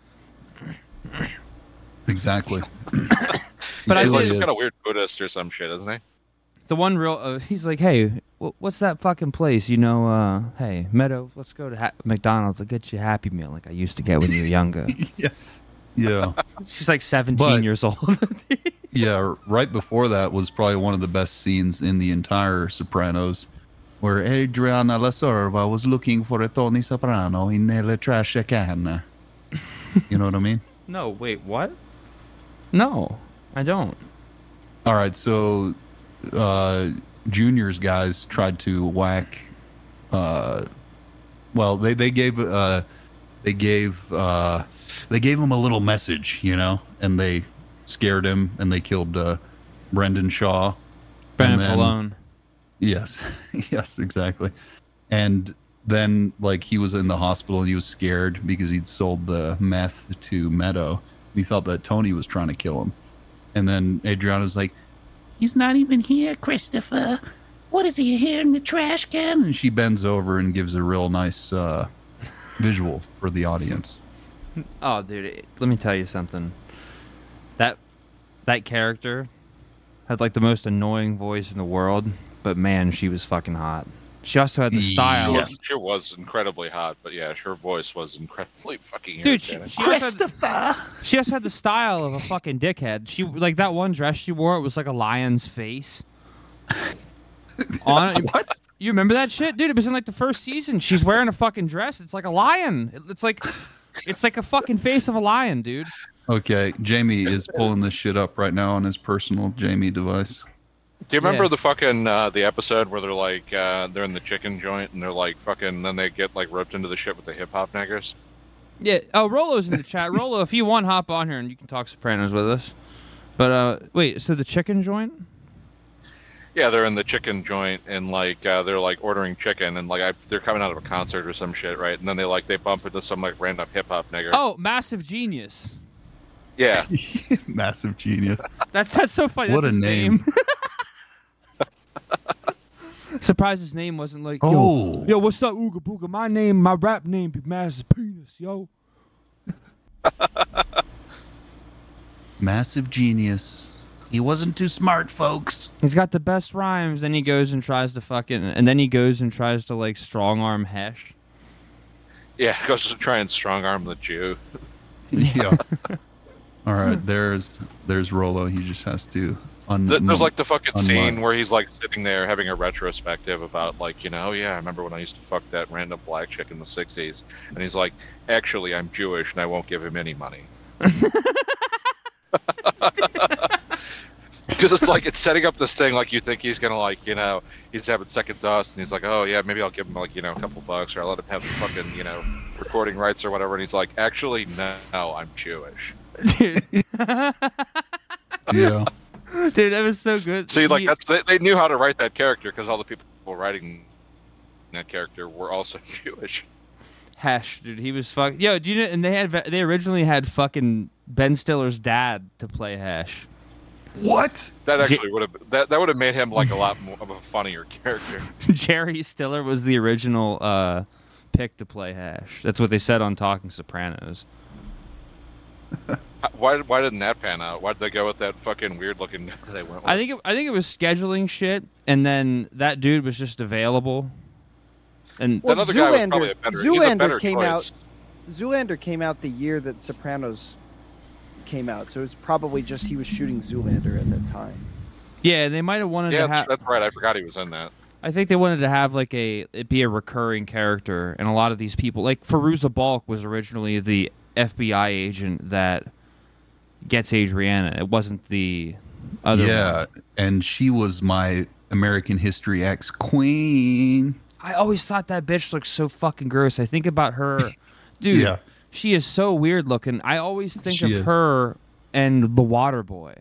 exactly. But I He's like did- some kind of weird Buddhist or some shit, isn't he? The one real, uh, he's like, hey, wh- what's that fucking place? You know, uh, hey, Meadow, let's go to ha- McDonald's. I'll get you a Happy Meal like I used to get when you were younger. Yeah. She's like 17 But- years old. Yeah, right before that was probably one of the best scenes in the entire Sopranos, where Adriana La Cerva was looking for a Tony Soprano in a trash can. You know what I mean? no, wait, what? No, I don't. All right, so uh, Junior's guys tried to whack uh, Well, they they gave uh they gave uh they gave him a little message, you know, and they scared him and they killed uh Brendan Shaw. Brendan Filone. Yes. yes, exactly. And then like he was in the hospital and he was scared because he'd sold the meth to Meadow. He thought that Tony was trying to kill him. And then Adriana's like, He's not even here, Christopher. What is he here in the trash can? And she bends over and gives a real nice uh, visual for the audience. Oh, dude, let me tell you something. That that character had like the most annoying voice in the world, but man, she was fucking hot. She also had the style. She Yeah. was, she was incredibly hot, but yeah, her voice was incredibly fucking Dude, she, irritating. she, also had, she also had the style of a fucking dickhead. She like that one dress she wore. It was like a lion's face. On What? You remember that shit, dude? It was in like the first season. She's wearing a fucking dress. It's like a lion. It's like, it's like a fucking face of a lion, dude. Okay, Jamie is pulling this shit up right now on his personal Jamie device. Do you remember Yeah. the fucking uh, the episode where they're like uh, they're in the chicken joint and they're like fucking then they get like roped into the shit with the hip hop niggers? Yeah. Oh, Rolo's in the chat. Rolo, if you want, hop on here and you can talk Sopranos with us. But uh, wait. So the chicken joint? Yeah, they're in the chicken joint and like uh, they're like ordering chicken and like I, they're coming out of a concert or some shit, right? And then they like they bump into some like random hip hop nigger. Oh, massive genius. yeah, Massive genius. That's that's so funny. What That's a his name. Surprised his name wasn't like. Oh. Yo, yo, what's up, Ooga Booga? My name, my rap name be Massive Penis, yo. Massive genius. He wasn't too smart, folks. He's got the best rhymes. Then he goes and tries to fucking, and then he goes and tries to like strong arm Hesh. yeah, goes to try and strong arm the Jew. Yeah. All right, there's there's Rolo. He just has to un- Th- There's like the fucking Unlock. scene where he's like sitting there having a retrospective about like you know oh, yeah I remember when I used to fuck that random black chick in the '60s, and he's like actually I'm Jewish and I won't give him any money. Because it's like it's setting up this thing like you think he's gonna like you know he's having second thoughts and he's like oh yeah maybe I'll give him like you know a couple bucks or I'll let him have the fucking you know recording rights or whatever and he's like actually no, no I'm Jewish. Dude, yeah. dude, that was so good. See, like He- that's they, they knew how to write that character because all the people writing that character were also Jewish. Hesh, dude, he was fuck. Yo, do you know? And they had they originally had fucking Ben Stiller's dad to play Hesh. What? That J- actually would have that that would have made him like a lot more of a funnier character. Jerry Stiller was the original uh, pick to play Hesh. That's what they said on Talking Sopranos. Why why didn't that pan out? Why did they go with that fucking weird looking they went with? I think it, I think it was scheduling shit, and then that dude was just available. And that Well, other guy was probably a better. he's a Zoolander better came choice. Zoolander came out the year that Sopranos came out, so it was probably just he was shooting Zoolander at that time. yeah, they might have wanted Yeah, to that's, have. that's right. I forgot he was in that. I think they wanted to have like a it be a recurring character, and a lot of these people, like Fairuza Balk, was originally the FBI agent that gets Adriana. It wasn't the other. yeah, one. and she was my American History X queen. I always thought that bitch looked so fucking gross. I think about her, dude. Yeah. She is so weird looking. I always think She of is. her and the Water Boy.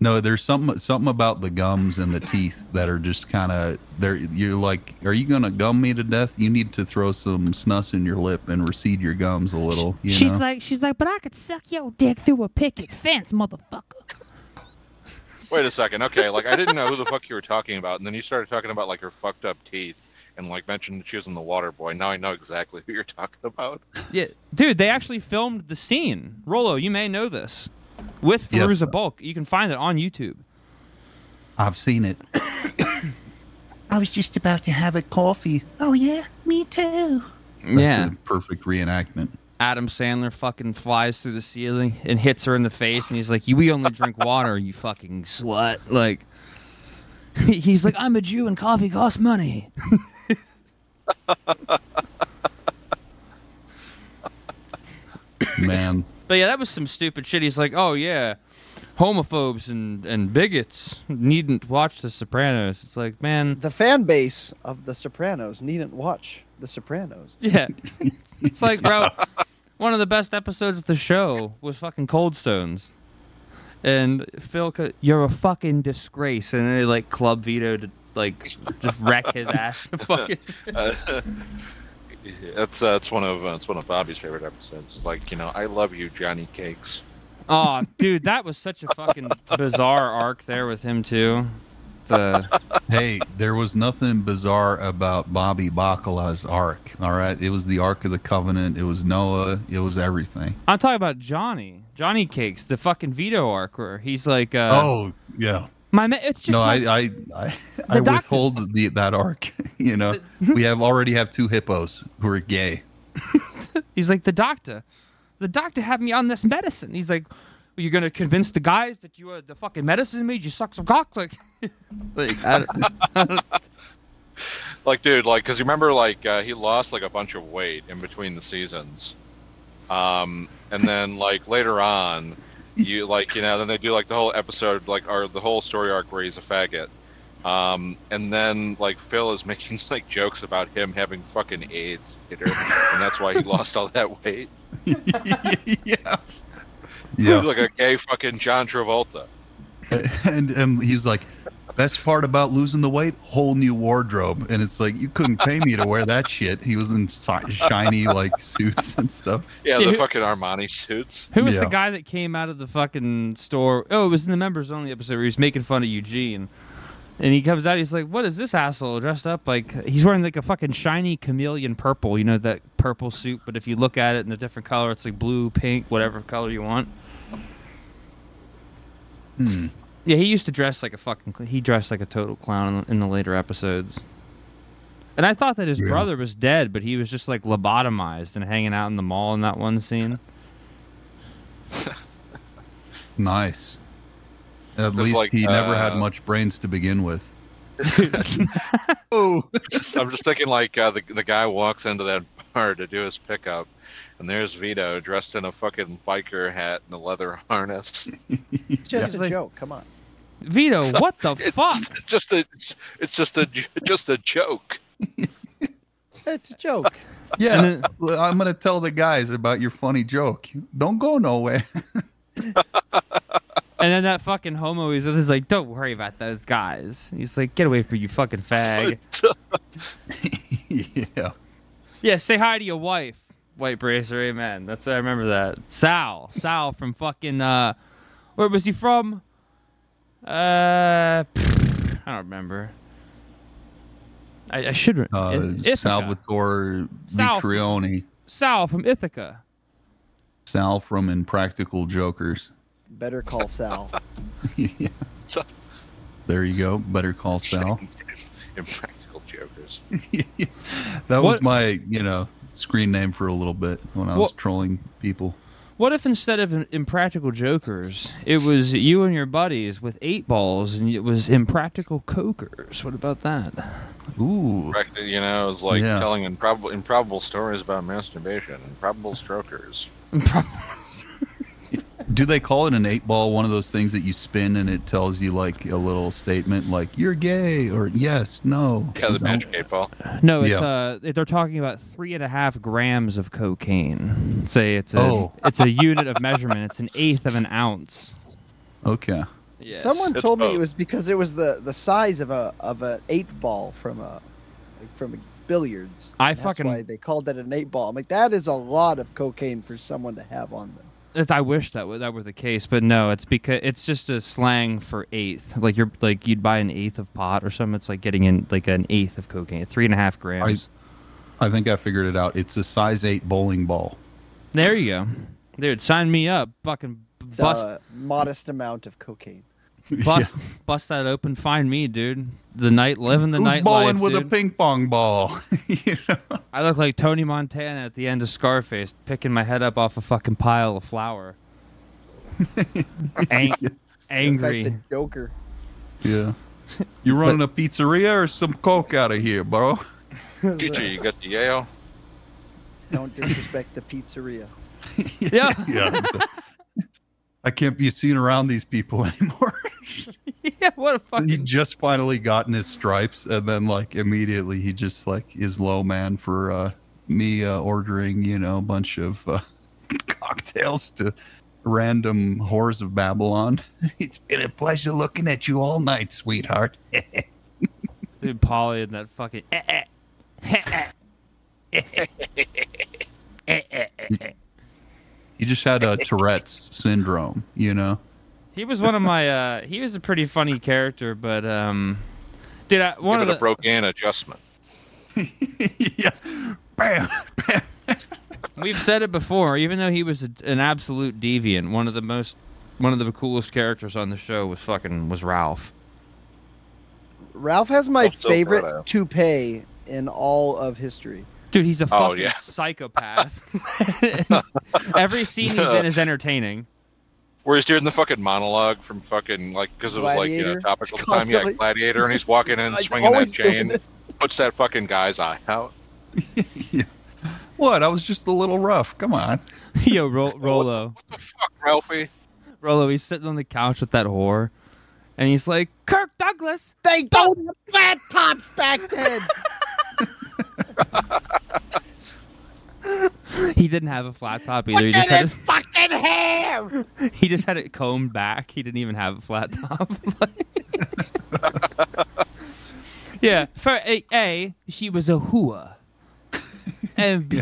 No, there's something something about the gums and the teeth that are just kind of there. You're like, are you gonna gum me to death? You need to throw some snus in your lip and recede your gums a little. You she's know? like, she's like, but I could suck your dick through a picket fence, motherfucker. Wait a second. Okay, like I didn't know who the fuck you were talking about, and then you started talking about like her fucked up teeth, and like mentioned that she was in the Water Boy. Now I know exactly who you're talking about. Yeah, dude, they actually filmed the scene. Rolo, you may know this with Yes. Fairuza Balk. You can find it on YouTube. I've seen it. I was just about to have a coffee. Oh yeah, me too. That's yeah, a perfect reenactment. Adam Sandler fucking flies through the ceiling and hits her in the face, and he's like, "You, we only drink water, you fucking slut." Like, he's like, "I'm a Jew, and coffee costs money." Man, But yeah, that was some stupid shit. He's like, "Oh yeah, homophobes and and bigots needn't watch The Sopranos. It's like, man, The fan base of The Sopranos needn't watch The Sopranos. yeah. It's like, bro, one of the best episodes of the show was fucking Cold Stones. And Phil, you're a fucking disgrace, and they like club vetoed to like just wreck his ass. fucking Uh, that's uh, that's one of uh, it's one of Bobby's favorite episodes. It's like you know, I love you, Johnny Cakes. Oh, dude, that was such a fucking bizarre arc there with him too. The Hey, there was nothing bizarre about Bobby Bacala's arc. All right, it was the Ark of the Covenant. It was Noah. It was everything. I'm talking about Johnny, Johnny Cakes, the fucking Vito arc where he's like, uh, oh yeah. My ma- it's just no, my- I I I, I doctors. withhold the that arc. You know, we have already have two hippos who are gay. He's like the doctor. The doctor had me on this medicine. He's like, well, you're gonna convince the guys that you are the fucking medicine made you suck some cock, like, like I, don't- Like, dude, like, cause you remember, like, uh, he lost like a bunch of weight in between the seasons, um, and then like later on, you like, you know, then they do like the whole episode, like, or the whole story arc where he's a faggot, um, and then like Phil is making like jokes about him having fucking AIDS later, and that's why he lost all that weight. yes. He's Yeah. like a gay fucking John Travolta. and and he's like, best part about losing the weight, whole new wardrobe. And it's like you couldn't pay me to wear that shit. He was in si- shiny like suits and stuff. Yeah, Yeah, the who- fucking Armani suits. who was the guy that came out of the fucking store? Oh, it was in the members only episode where he's making fun of Eugene. And he comes out, he's like, "What is this asshole dressed up like?" He's wearing like a fucking shiny chameleon purple, you know that purple suit. But if you look at it in a different color, it's like blue, pink, whatever color you want. Hmm. Yeah, he used to dress like a fucking. cl- He dressed like a total clown in the, later episodes. And I thought that his Yeah. brother was dead, but he was just like lobotomized and hanging out in the mall in that one scene. Nice. At It's least like, he never had uh, much brains to begin with. oh. Just- I'm just thinking like uh, the the guy walks into that bar to do his pickup, and there's Vito dressed in a fucking biker hat and a leather harness. It's just It's a like- joke. Come on. Vito, what the It's fuck? just a it's, it's just a j- just a joke. It's a joke. Yeah, And Well, I'm gonna tell the guys about your funny joke. Don't go nowhere. And then that fucking homo he's with is like, don't worry about those guys. He's like, get away from you fucking fag. yeah. Yeah, say hi to your wife. White bracer, amen. That's why I remember that. Sal, Sal from fucking uh, where was he from? Uh, I don't remember. I, I should. re- Uh, Ithaca. Salvatore Sal- Vitrioni. Sal from Ithaca. Sal from Impractical Jokers. Better call Sal. yeah. There you go. Better call Sal. Impractical jokers. that was What- my, you know, screen name for a little bit when I was What- trolling people. What if instead of impractical jokers, it was you and your buddies with eight balls, and it was impractical cokers? What about that? Ooh. Correct, You know, it's like Yeah. telling improbable improbable stories about masturbation, improbable strokers. Do they call it an eight ball? One of those things that you spin and it tells you like a little statement like "you're gay" or "yes," "no." Yeah, the Is magic eight ball. No, it's Yeah. uh, they're talking about three and a half grams of cocaine. Say it's a Oh. it's a unit of measurement. It's an eighth of an ounce. Okay. Yes. Someone It's told me it was because it was the, the size of a of an eight ball from a like from a billiards. I fucking- that's why they called it an eight ball. I'm like that is a lot of cocaine for someone to have on them. If I wish that were, that were the case, but no, it's because it's just a slang for eighth. Like you're like you'd buy an eighth of pot or something. It's like getting in like an eighth of cocaine, three and a half grams. I think I figured it out. It's a size eight bowling ball. There you go, dude. Sign me up. Fucking It's bust a modest amount of cocaine. bust bust that open. Find me, dude. The night living the Who's night bowling life, with a ping pong ball? You know? I look like Tony Montana at the end of Scarface, picking my head up off a fucking pile of flour. Ang- In fact, angry. the Joker. Yeah. You running a pizzeria or some coke out of here, bro? Gigi, you got the Yale? Don't disrespect the pizzeria. Yeah. yeah. I can't be seen around these people anymore. yeah, what a he just finally gotten his stripes, and then like immediately he just like is low man for uh, me uh, ordering you know a bunch of uh, cocktails to random whores of Babylon. it's been a pleasure looking at you all night, sweetheart. Dude, Paulie and that fucking. eh, eh, eh, eh. Eh, eh, eh, eh. He just had a Tourette's syndrome, you know. He was one of my. uh He was a pretty funny character, but um, dude, I, one Give of it the a Brogan adjustment. yeah, bam, bam. we've said it before. Even though he was a, an absolute deviant, one of the most, one of the coolest characters on the show was fucking was Ralph. Ralph has my so favorite of toupee in all of history. Dude, he's a Oh, fucking yeah. psychopath. Every scene he's in is entertaining. Where he's doing the fucking monologue from fucking like because it was like you know topical at the time, yeah, Gladiator, and he's walking in swinging that chain, puts that fucking guy's eye out. yeah. What? I was just a little rough. Come on. Yo, Ro- Rolo, What the fuck, Ralphie? Rolo, he's sitting on the couch with that whore, and he's like, "Kirk Douglas." They don't have flat tops back then. He didn't have a flat top either. He just had his, fucking hair. he just had it combed back. He didn't even have a flat top. yeah, for a, a she was a hua, and B,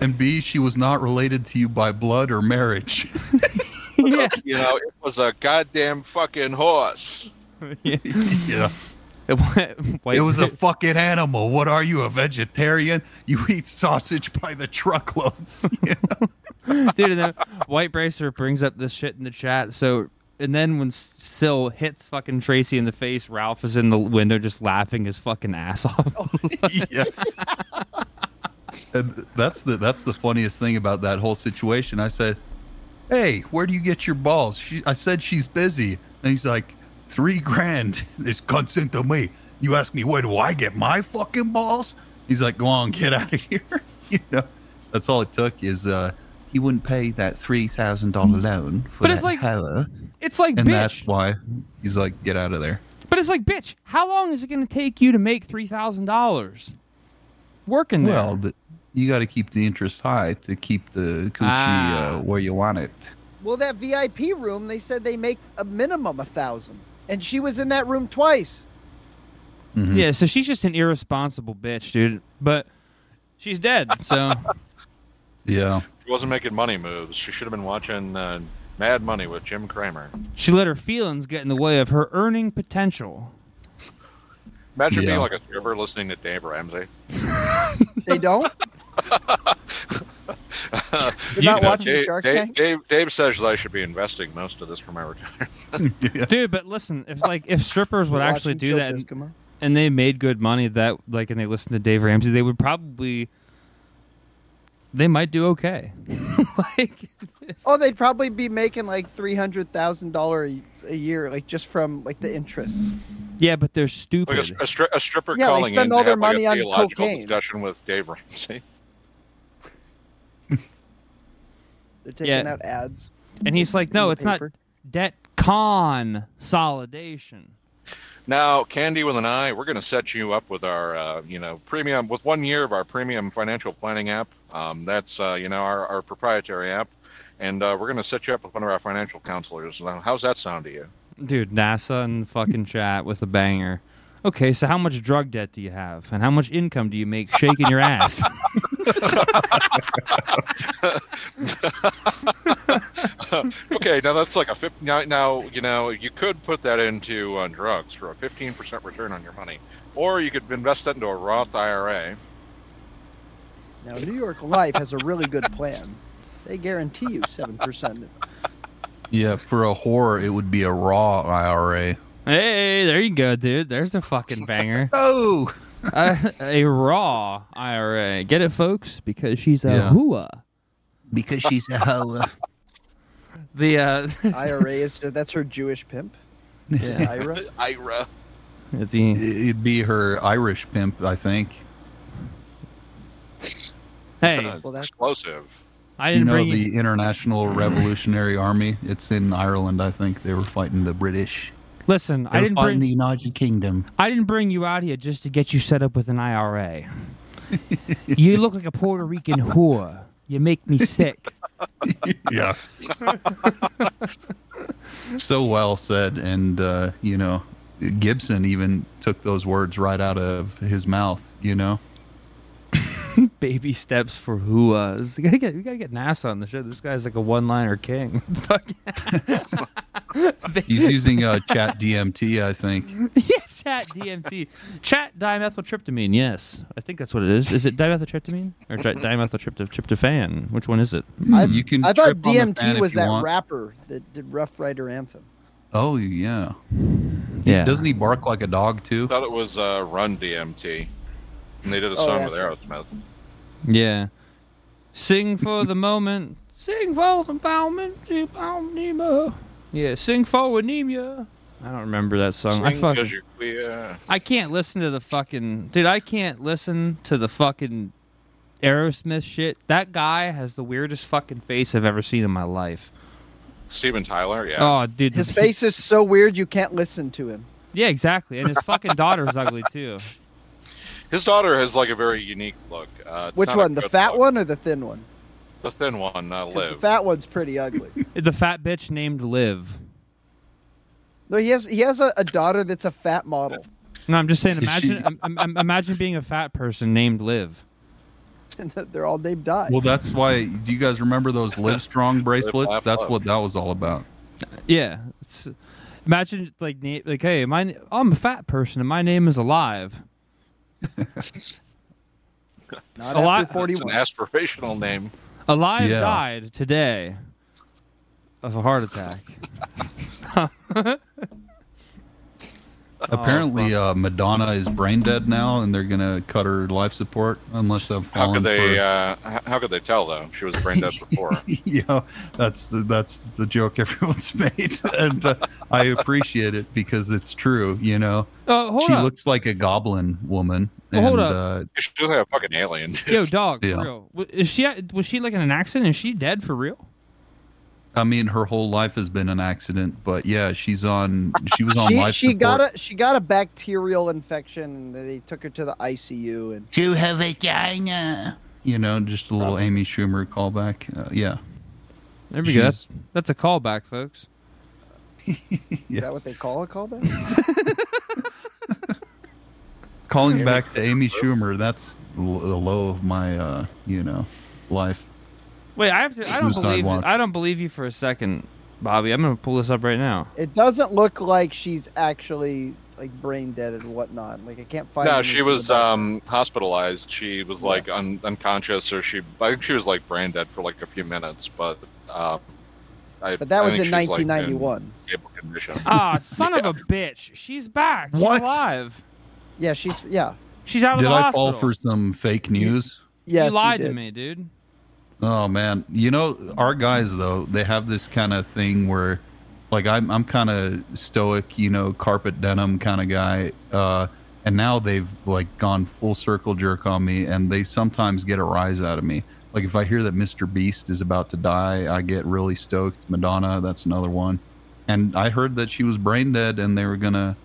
And B, she was not related to you by blood or marriage. yeah, You know, it was a goddamn fucking horse. yeah. yeah. It was a fucking animal. What are you, a vegetarian? You eat sausage by the truckloads. You know? dude. And then White Bracer brings up this shit in the chat. So, and then when Sil hits fucking Tracee in the face, Ralph is in the window just laughing his fucking ass off. Oh, yeah. And that's the that's the funniest thing about that whole situation. I said, "Hey, where do you get your balls?" She, I said she's busy, and he's like, three grand. is consent to me. You ask me where do I get my fucking balls?" He's like, "Go on, get out of here." you know, that's all it took is uh, he wouldn't pay that three thousand dollar loan for But it's that like- hoe, It's like, and bitch. that's why he's like, "Get out of there." But it's like, bitch. How long is it going to take you to make three thousand dollars working there? Well, the, you got to keep the interest high to keep the coochie Ah. uh, where you want it. Well, that VIP room, they said they make a minimum a thousand, and she was in that room twice. Mhm. yeah. So she's just an irresponsible bitch, dude. But she's dead. So Yeah. She wasn't making money moves. She should have been watching uh, Mad Money with Jim Cramer. she let her feelings get in the way of her earning potential. Imagine Yeah. being like a stripper listening to Dave Ramsey. They don't. You're You not know, watching Dave, Shark Tank. Dave, Dave says that I should be investing most of this for my retirement. yeah. Dude, but listen, if like if strippers would You're actually do that and, and they made good money that like and they listened to Dave Ramsey, they would probably they might do okay. like Oh, they'd probably be making like three hundred thousand dollars a year, like just from like the interest. yeah, but they're like stupid. a, a, stri- a stripper Yeah, they calling spend in all to their have like, money a on theological cocaine. discussion with Dave Ramsey. They're taking Yeah. out ads. and he's like, "No, the it's not paper. debt consolidation." Now, Candy with an I, we're going to set you up with our, uh, you know, premium with one year of our premium financial planning app. Um, that's, uh, you know, our, our proprietary app, and uh, we're going to set you up with one of our financial counselors. Now, how's that sound to you? Dude, NASA in the fucking chat with a banger. Okay, so how much drug debt do you have, and how much income do you make shaking your ass? okay, now that's like a 50, now, now, you know, you could put that into uh, drugs for a 15% return on your money, or you could invest that into a Roth IRA. Now, New York Life has a really good plan. They guarantee you seven percent. Yeah. For a whore, it would be a raw IRA. Hey, there you go, dude. There's a fucking banger. Oh. uh, a raw IRA. Get it, folks? Because she's a Yeah. hua. Because she's a hoe. The uh, IRA is that's her Jewish pimp. yeah, Ira. IRA. it's the- It'd be her Irish pimp, I think. hey, Uh, Well, that's- explosive. I didn't know bring the you. International Revolutionary Army. It's in Ireland, I think. They were fighting the British. Listen, They I didn't bring. the United Kingdom. I didn't bring you out here just to get you set up with an IRA. you look like a Puerto Rican whore. You make me sick. Yeah. so well said, and uh, you know, Gibson even took those words right out of his mouth. You know. Baby steps for whoas. We gotta get we gotta get NASA on the show. This guy's like a one-liner king. Fuck. He's using uh, Chat DMT, I think. yeah, chat DMT, chat dimethyltryptamine. Yes, I think that's what it is. Is it dimethyltryptamine or di- dimethyltryptophan? Which one is it? I, you can. I thought trip on the fan DMT was that want. rapper that did Rough Rider Anthem. Oh yeah. Yeah. Doesn't he bark like a dog too? I thought it was uh, Run DMT. And they did a Oh, song yeah, with. Aerosmith. Yeah. Sing for the moment. Sing for the moment. Nemo. Yeah, sing for anemia. I don't remember that song. I Sing fucking, 'cause you're queer. I can't listen to the fucking dude. I can't listen to the fucking Aerosmith shit. That guy has the weirdest fucking face I've ever seen in my life. Steven Tyler, yeah. Oh, dude, His face is so weird you can't listen to him. Yeah, exactly. And his fucking daughter's ugly too. His daughter has like a very unique look. Uh, Which one, the fat look. one or the thin one? The thin one, uh, 'Cause Liv. The fat one's pretty ugly. The fat bitch named Liv. No, he has he has a, a daughter that's a fat model. No, I'm just saying. Imagine, she- um, um, um, imagine being a fat person named Liv. And they're all named Di. Well, that's why. Do you guys remember those Live Strong bracelets? laugh, That's what that was all about. Yeah. It's, imagine like like hey, my I'm a fat person and my name is Alive. Not a lot- after It's an aspirational name. Alive Yeah. died today of a heart attack. Apparently, uh, Madonna is brain dead now, and they're gonna cut her life support unless I've How could they? for. Uh, h- how could they tell though? She was brain dead before. yeah, that's the, that's the joke everyone's made, and uh, I appreciate it because it's true. You know, Oh, hold she up. looks like a goblin woman, Well, and hold up. Uh, She looks like a fucking alien. Yo, dog, for Yeah. real. Is she was she like in an accident? Is she dead for real? I mean, her whole life has been an accident, but yeah, she's on. She was on She life she support. got a she got a bacterial infection and they took her to the ICU and to her vagina. You know, just a little Amy Schumer callback. Uh, yeah, There we go. That's, that's a callback, folks. is that what they call a callback? calling back to Amy Schumer. That's l- the low of my, uh, you know, life. Wait, I have to. I don't Suicide believe. watch. I don't believe you for a second, Bobby. I'm gonna pull this up right now. It doesn't look like she's actually like brain dead and whatnot. Like I can't find. No, she was um, hospitalized. She was like Yes. un- unconscious, or she. I think she was like brain dead for like a few minutes, but. Uh, I, But that I was in she's, like, 1991. stable condition. Ah, son of a bitch. She's back. She's What? alive. Yeah, she's yeah. She's out of Did the I hospital. fall for some fake news? Yes, you lied did. to me, dude. Oh man, you know our guys though they have this kind of thing where, like I'm I'm kind of stoic, you know, carpet denim kind of guy, uh, and now they've like gone full circle jerk on me, and they sometimes get a rise out of me. Like if I hear that Mr. Beast is about to die, I get really stoked. Madonna, that's another one, and I heard that she was brain dead, and they were gonna.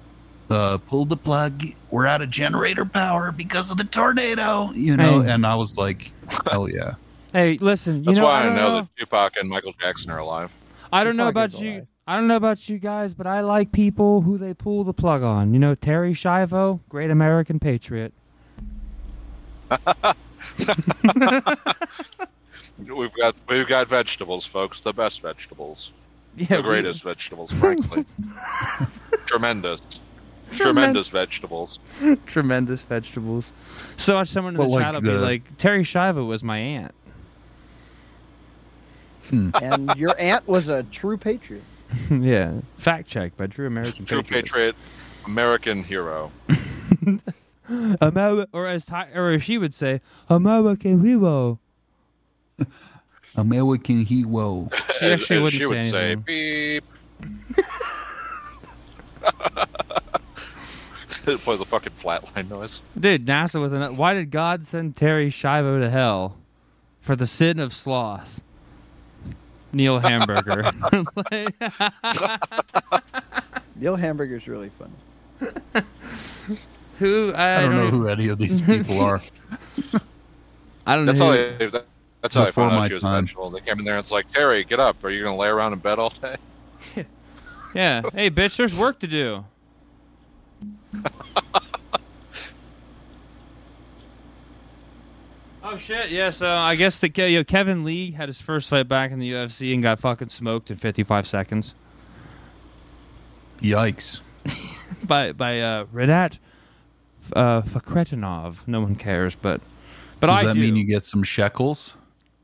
Uh, pull the plug. We're out of generator power because of the tornado, you know. And I was like, "Hell yeah!" Hey, listen. You That's know, why I I know, know. that Tupac and Michael Jackson are alive. I don't know about you. alive. I don't know about you guys, but I like people who they pull the plug on. You know, Terri Schiavo, great American patriot. We've got we've got vegetables, folks. The best vegetables. Yeah, the we- greatest vegetables, frankly. Tremendous. Tremendous vegetables. tremendous vegetables. So watch someone in Well, the like chat will be like, Terri Schiavo was my aunt. Hmm. And your aunt was a true patriot. yeah, fact check by True American True Patriots. patriot, American hero. Ameri- or as Ty- or as she would say, American hero. American hero. She And- actually and wouldn't she would say say anything. beep. Play the fucking flatline noise. Dude, NASA with an. Why did God send Terri Schiavo to hell? for the sin of sloth. Neil Hamburger. Neil Hamburger's really funny. who I, I don't know even- who any of these people are. I don't know. That's who- how they. that- That's how I found out she was time. vegetable. They came in there and it's like, Terri, get up. Are you gonna lay around in bed all day? Yeah. Hey, bitch, there's work to do. Oh shit! Yeah. So I guess the you know, Kevin Lee had his first fight back in the UFC and got fucking smoked in 55 seconds Yikes. by by uh, Renat uh, Fakhretdinov. No one cares, but but Does I that do. mean you get some shekels?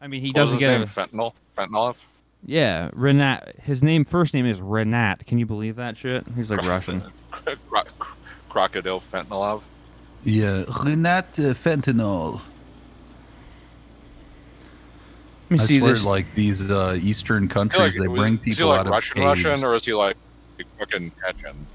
I mean, he What was doesn't his get name? a, Fentanyl. Fentanyl. yeah. Renat. His name first name is Renat. Can you believe that shit? He's like Russian. Cro- Crocodile fentanylov. Yeah, Renat uh, fentanyl. Let me I see swear, this. like these uh, Eastern countries, like- they bring is he people like out of Russian caves. Russian or is he like fucking Chechen?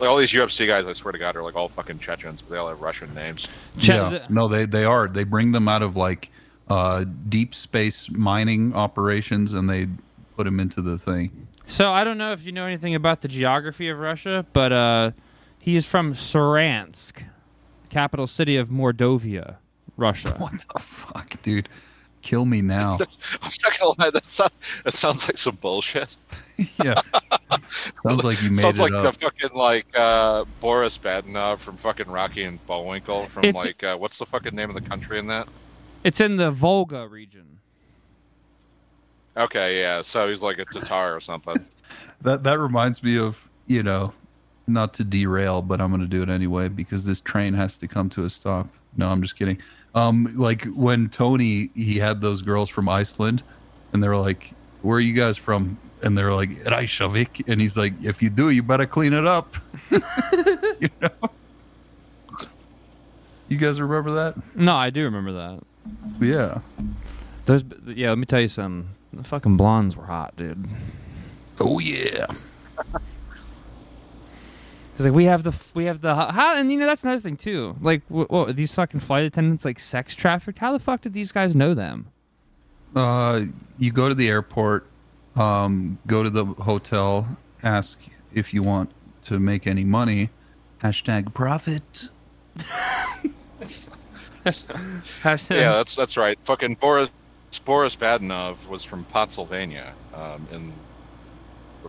Like all these UFC guys, I swear to God, are like all fucking Chechens, but they all have Russian names. Che- yeah, no, they they are. They bring them out of like uh, deep space mining operations, and they put them into the thing. So I don't know if you know anything about the geography of Russia, but uh, he is from Saransk, capital city of Mordovia, Russia. What the fuck, dude? Kill me now. I'm not gonna lie, that, sound, that sounds like some bullshit. yeah, sounds like you made it. Sounds it like up. the fucking like uh, Boris Badenov from fucking Rocky and Bullwinkle from It's- like uh, what's the fucking name of the country in that? It's in the Volga region. Okay, yeah. So he's like a Tatar or something. That that reminds me of you know, not to derail, but I'm going to do it anyway because this train has to come to a stop. No, I'm just kidding. Um, like when Tony he had those girls from Iceland, and they're like, "Where are you guys from?" And they're like, "Reykjavik," and he's like, "If you do, you better clean it up." you know. You guys remember that? No, I do remember that. Yeah. Those, yeah. Let me tell you something. The fucking blondes were hot, dude. Oh yeah. It's like we have the we have the how and you know that's another thing too. Like what, what are these fucking flight attendants like sex trafficked? How the fuck did these guys know them? Uh, you go to the airport, um, go to the hotel, ask if you want to make any money. Hashtag profit. Hashtag- yeah, that's that's right. Fucking Boris Boris Badenov was from Pottsylvania, um, in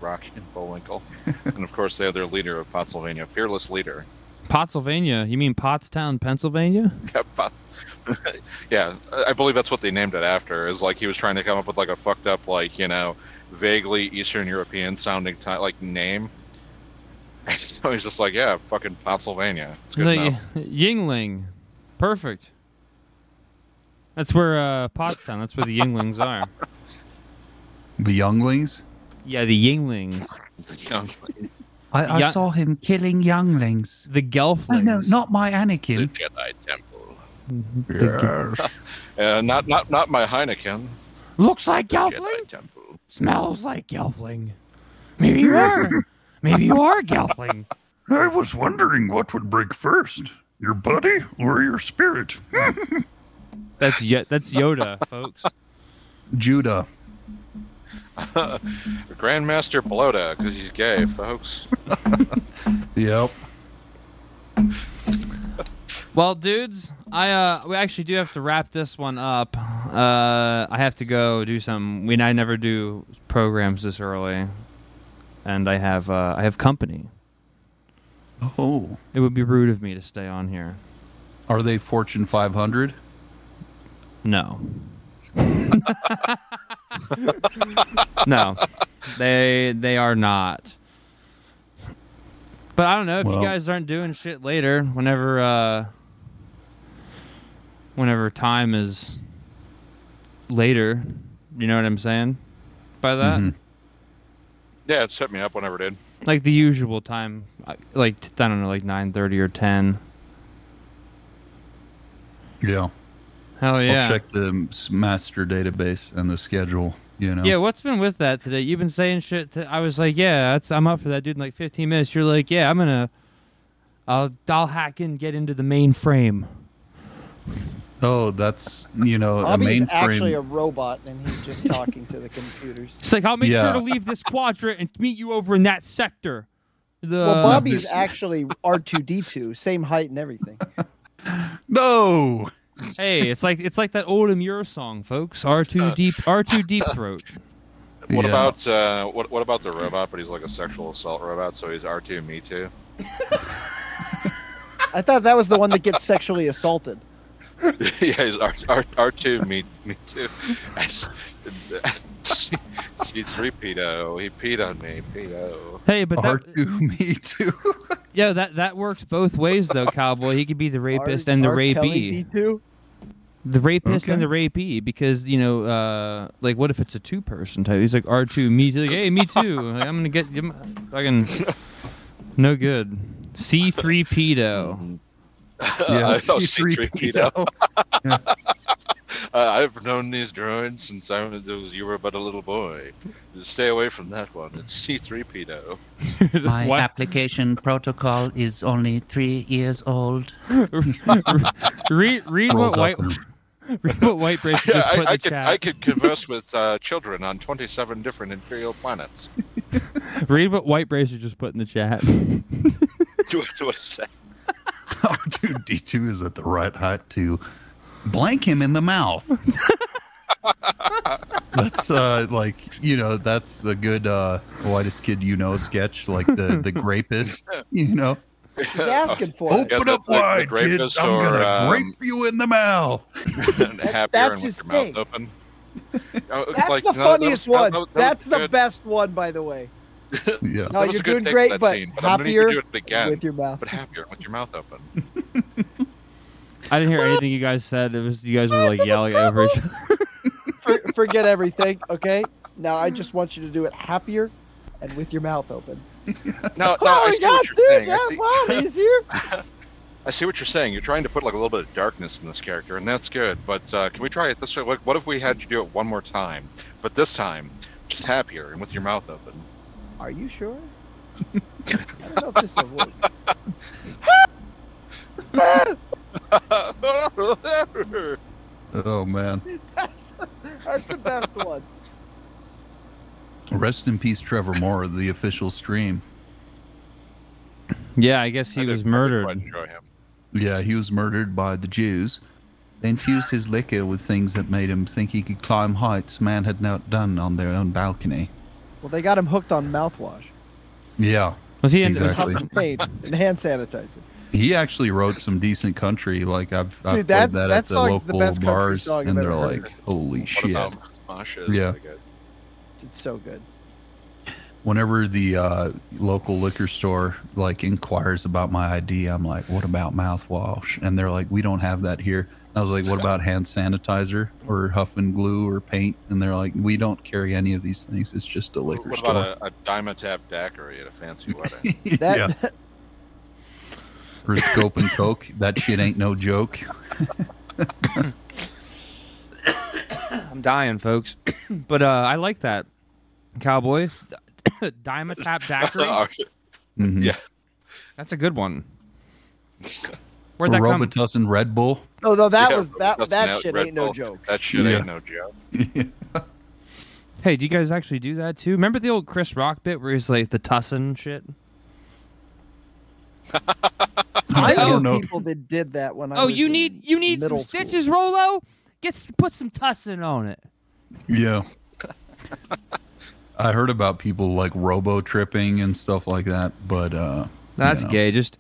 the Rocky and Bullwinkle, and of course they have their leader of Pottsylvania, fearless leader. Pottsylvania. You mean Pottstown, Pennsylvania? Yeah, Potts- yeah, I I believe that's what they named it after. Is like he was trying to come up with like a fucked up, like you know, vaguely Eastern European sounding ti like name. And so he's just like, yeah, fucking Pennsylvania. It's good Like, enough. Yuengling. Perfect. That's where uh, Pottstown. That's where the Yuenglings are. The younglings. Yeah, the Yuenglings. I, I Ya- saw him killing younglings. The Gelflings. Oh no, not my The Anakin. Jedi Temple. Yes. Uh, not not not my Heineken. Looks like Jedi Gelfling. Temple. Smells like Gelfling. Maybe you are. Maybe you are Gelfling. I was wondering what would break first, your body or your spirit. That's Ye- that's Yoda, folks. Judah. Grandmaster Bloda, because he's gay, folks. Yep. Well, dudes, I uh, we actually do have to wrap this one up. Uh, I have to go do some. We I never do programs this early, and I have uh, I have company. Oh, It would be rude of me to stay on here. are they Fortune 500? No. no, they they are not. But I don't know if Well- you guys aren't doing shit later. Whenever uh, whenever time is later, you know what I'm saying by that. Mhm. Yeah, it set me up whenever, dude. Like the usual time, like I don't know, like nine thirty or ten. Yeah. Hell yeah! I'll check the um, master database and the schedule. You know. Yeah, what's been with that today? You've been saying shit. To, I was like, yeah, that's, I'm up for that, dude. In like 15 minutes, you're like, yeah, I'm gonna, I'll, I'll hack in, get into the mainframe. Oh, that's you know a Bobby's mainframe. actually a robot, and he's just talking to the computers. It's like I'll make Yeah. sure to leave this quadrant and meet you over in that sector. The Well, Bobby's actually R2D2, same height and everything. no. Hey, it's like it's like that old Amur song, folks. R two deep R two deep throat. What Yeah. about uh, what what about the robot? But he's like a sexual assault robot, so he's R two, me too. I thought that was the one that gets sexually assaulted. yeah, he's R R R two, me me too. C three pedo. He peed on me, pedo. Hey, but R that, two, me too. yeah, that that works both ways though, cowboy. He could be the rapist R- and the R. rapee. Kelly D2? The rapist and the rapee, because you know, uh, like, what if it's a two-person type? He's like R two, me too. Like, hey, me too. Like, I'm gonna get you. Fucking no good. C three pedo. Yeah, I know C-3PO. C3PO. Uh, I've known these droids since I was you were but a little boy. Just stay away from that one. It's C3PO. My What? application protocol is only three years old. read read what white up read what white brace just put in I, I the could chat. I could converse with uh, children on 27 different imperial planets. Read what white bracer just put in the chat. what what is that? R2 D2 is at the right height to blank him in the mouth. that's uh like you know that's a good uh whitest kid you know sketch like the the grapist you know He's asking for it. Open the- up the- the wide kids rapist i'm or, gonna um, grape you in the mouth Happier that's and his with your thing. mouth open. Uh, That's like, the no, that funniest was- that- one. that was That's the good. best one, by the way. yeah No, That was you're a good doing great, but scene, but I'm happier do it again. with your mouth. But happier with your mouth open. I didn't hear anything you guys said. It was you guys were like yelling over each other. For, forget everything, okay? Now I just want you to do it happier and with your mouth open. No, no, oh I my see god, what you're dude! saying. Yeah, I see, wow, he's here. I see what you're saying. You're trying to put like a little bit of darkness in this character, and that's good. But uh, can we try it this way? What, what if we had you do it one more time, but this time just happier and with your mouth open? Are you sure? I don't know if this will work. Oh man That's, that's the best one. rest in peace trevor moore the official stream Yeah, I guess he did- was murdered. quite enjoy him. yeah he was murdered by the jews they infused his liquor with things that made him think he could climb heights man had not done on their own balcony Well, they got him hooked on mouthwash, yeah Was he in? Exactly. huff and hand sanitizer. He actually wrote some decent country. Like I've, I've played that- that, that at the song's the local best bars, and they're ever like, "Holy What shit!" about Smosh Yeah. It's so good. Whenever the uh, local liquor store like inquires about my ID, I'm like, "What about mouthwash?" And they're like, "We don't have that here." I was like, "What about hand sanitizer or huff and glue or paint?" And they're like, "We don't carry any of these things. It's just a liquor What store." What about a, a Dimetapp daiquiri at a fancy wedding? That yeah, or scope and coke. That shit ain't no joke. I'm dying, folks. but uh, I like that cowboy. Dimetapp Daiquiri. Mhm. Yeah. That's a good one. Where'd that come? Robitussin Red Bull. no, no, that Yeah, was that. that's That shit Red ain't no joke. That shit Yeah. ain't no joke. Hey, do you guys actually do that too? Remember the old Chris Rock bit where he's like the tussin shit? I Oh, knew no. people that did that when I Oh, was you need you need some middle school. stitches, Rolo. Get s- put some tussin on it. Yeah. I heard about people like robo tripping and stuff like that, but uh That's you know. gay. Just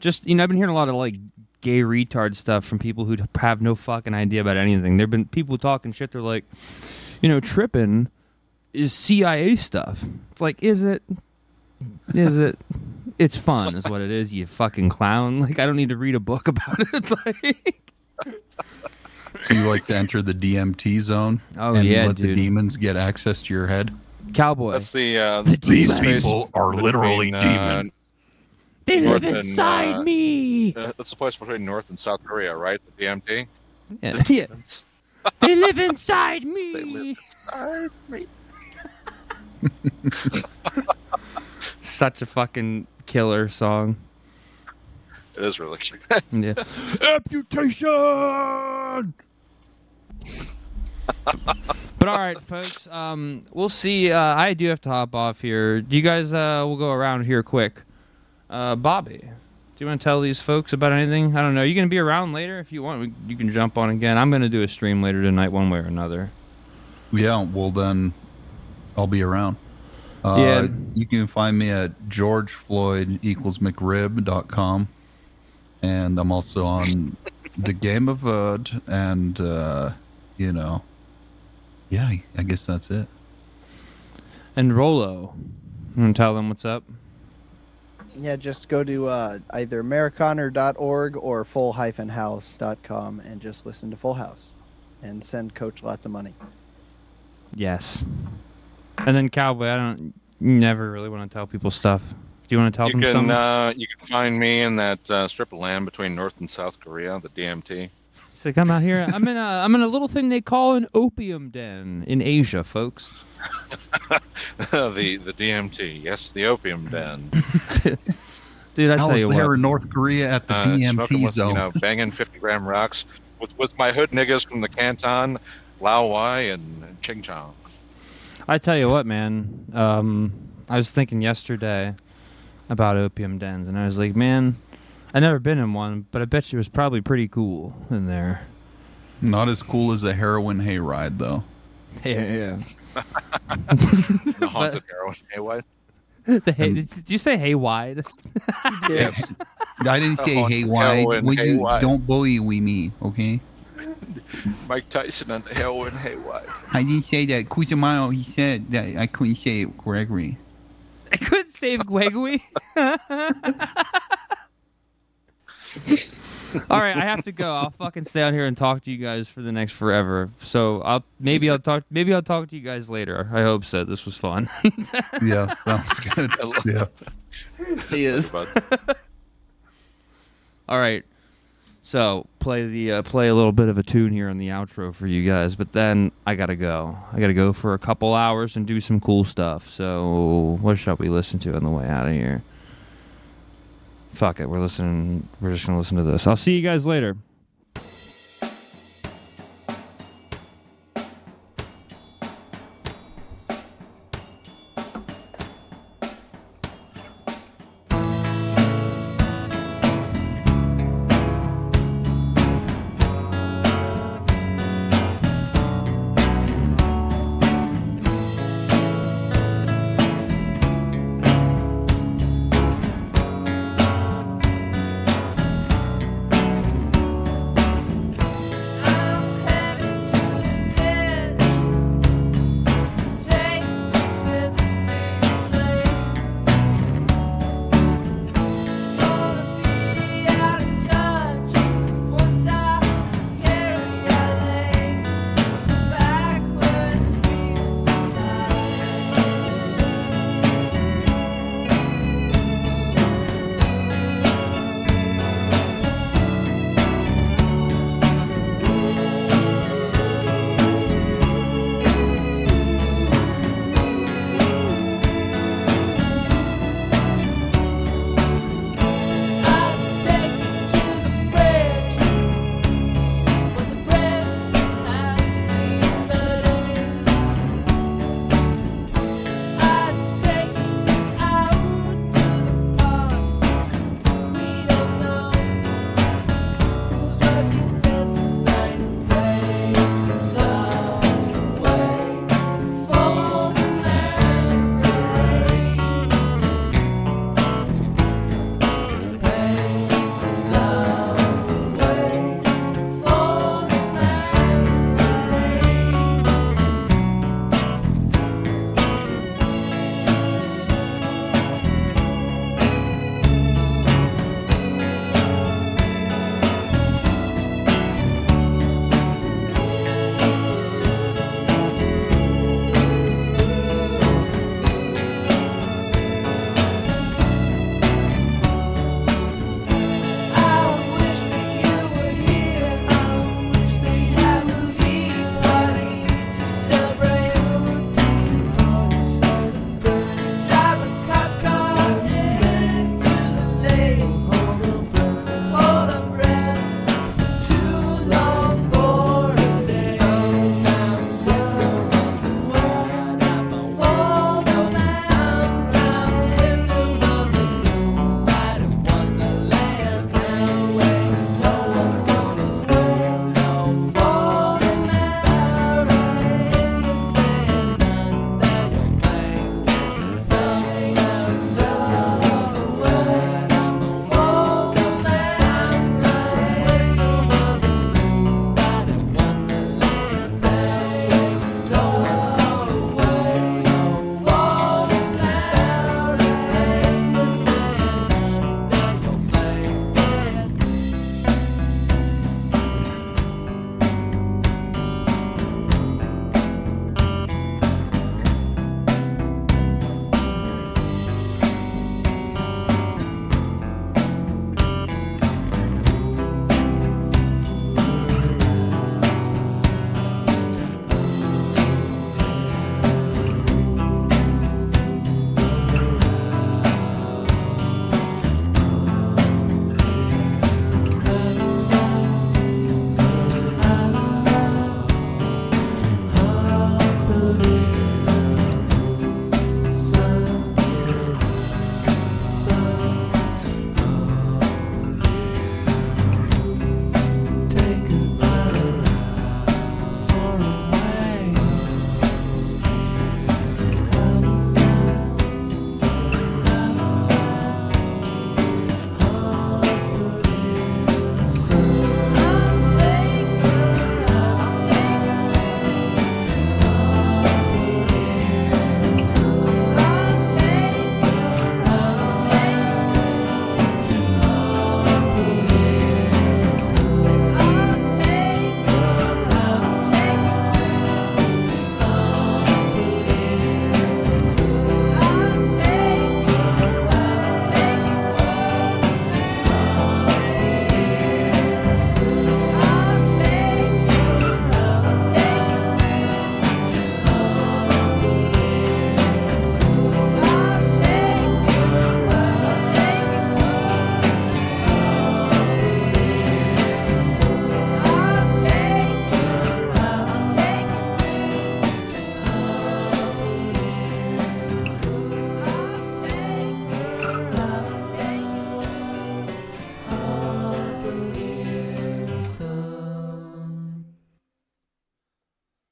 just you know, I've been hearing a lot of like gay retard stuff from people who have no fucking idea about anything. There've been people talking shit. They're like, you know, tripping is CIA stuff. It's like, is it? Is it? It's fun, is what it is. You fucking clown. Like, I don't need to read a book about it. like, So you like to enter the DMT zone Oh, and yeah, let the demons get access to your head? cowboy. That's the uh, These the space people are between, literally uh, demons. they North live and, inside uh, me. uh, That's the place between North and South Korea, right? The DMT. Yeah, yeah. It's- they live inside They me. Such a fucking killer song. It is really cute. Yeah. Amputation. but all right, folks. Um, we'll see. Uh, I do have to hop off here. Do you guys? Uh, we'll go around here quick. Uh, Bobby, do you want to tell these folks about anything? I don't know. Are You gonna be around later if you want. We, you can jump on again. I'm gonna do a stream later tonight, one way or another. Yeah, well then, I'll be around. Uh, Yeah. You can find me at George Floyd equals And I'm also on the Game of Vote. And, uh, you know, yeah, I guess that's it. And Rolo, you want to tell them what's up? Yeah, just go to uh, either americaner.org or full-house.com and just listen to Full House and send Coach lots of money. Yes. And then Cowboy, I don't. Never really want to tell people stuff. Do you want to tell You them can something? uh, you can find me in that uh, strip of land between North and South Korea, the DMT. It's like I'm out here. I'm in a. I'm in a little thing they call an opium den in Asia, folks. the the DMT, yes, the opium den. Dude, I I tell was you there what. in North Korea at the Uh, smoking DMT with, zone. you know, banging 50 gram rocks with with my hood niggas from the Canton, Lao Wai, and Ching Chong. I tell you what, man. Um, I was thinking yesterday about opium dens, and I was like, man, I never been in one, but I bet you it was probably pretty cool in there. Not as cool as a heroin hayride, though. Yeah, The haunted heroin. Hey, what? yeah. the hay, did you say haywide? Yes. I didn't say haywide. heroin Will you don't bully we me, okay? Mike Tyson and the heroin. Hey, what? I didn't say that. Cusamano, he said that I couldn't say Gregory. I couldn't save Gregory. All right, I have to go. I'll fucking stay out here and talk to you guys for the next forever. So I'll maybe I'll talk maybe I'll talk to you guys later. I hope so. This was fun. Yeah, sounds good. yeah. he is. All right. So play the uh, play a little bit of a tune here on the outro for you guys, but then I gotta go. I gotta go for a couple hours and do some cool stuff. So what shall we listen to on the way out of here? Fuck it, we're listening. We're just gonna listen to this. I'll see you guys later.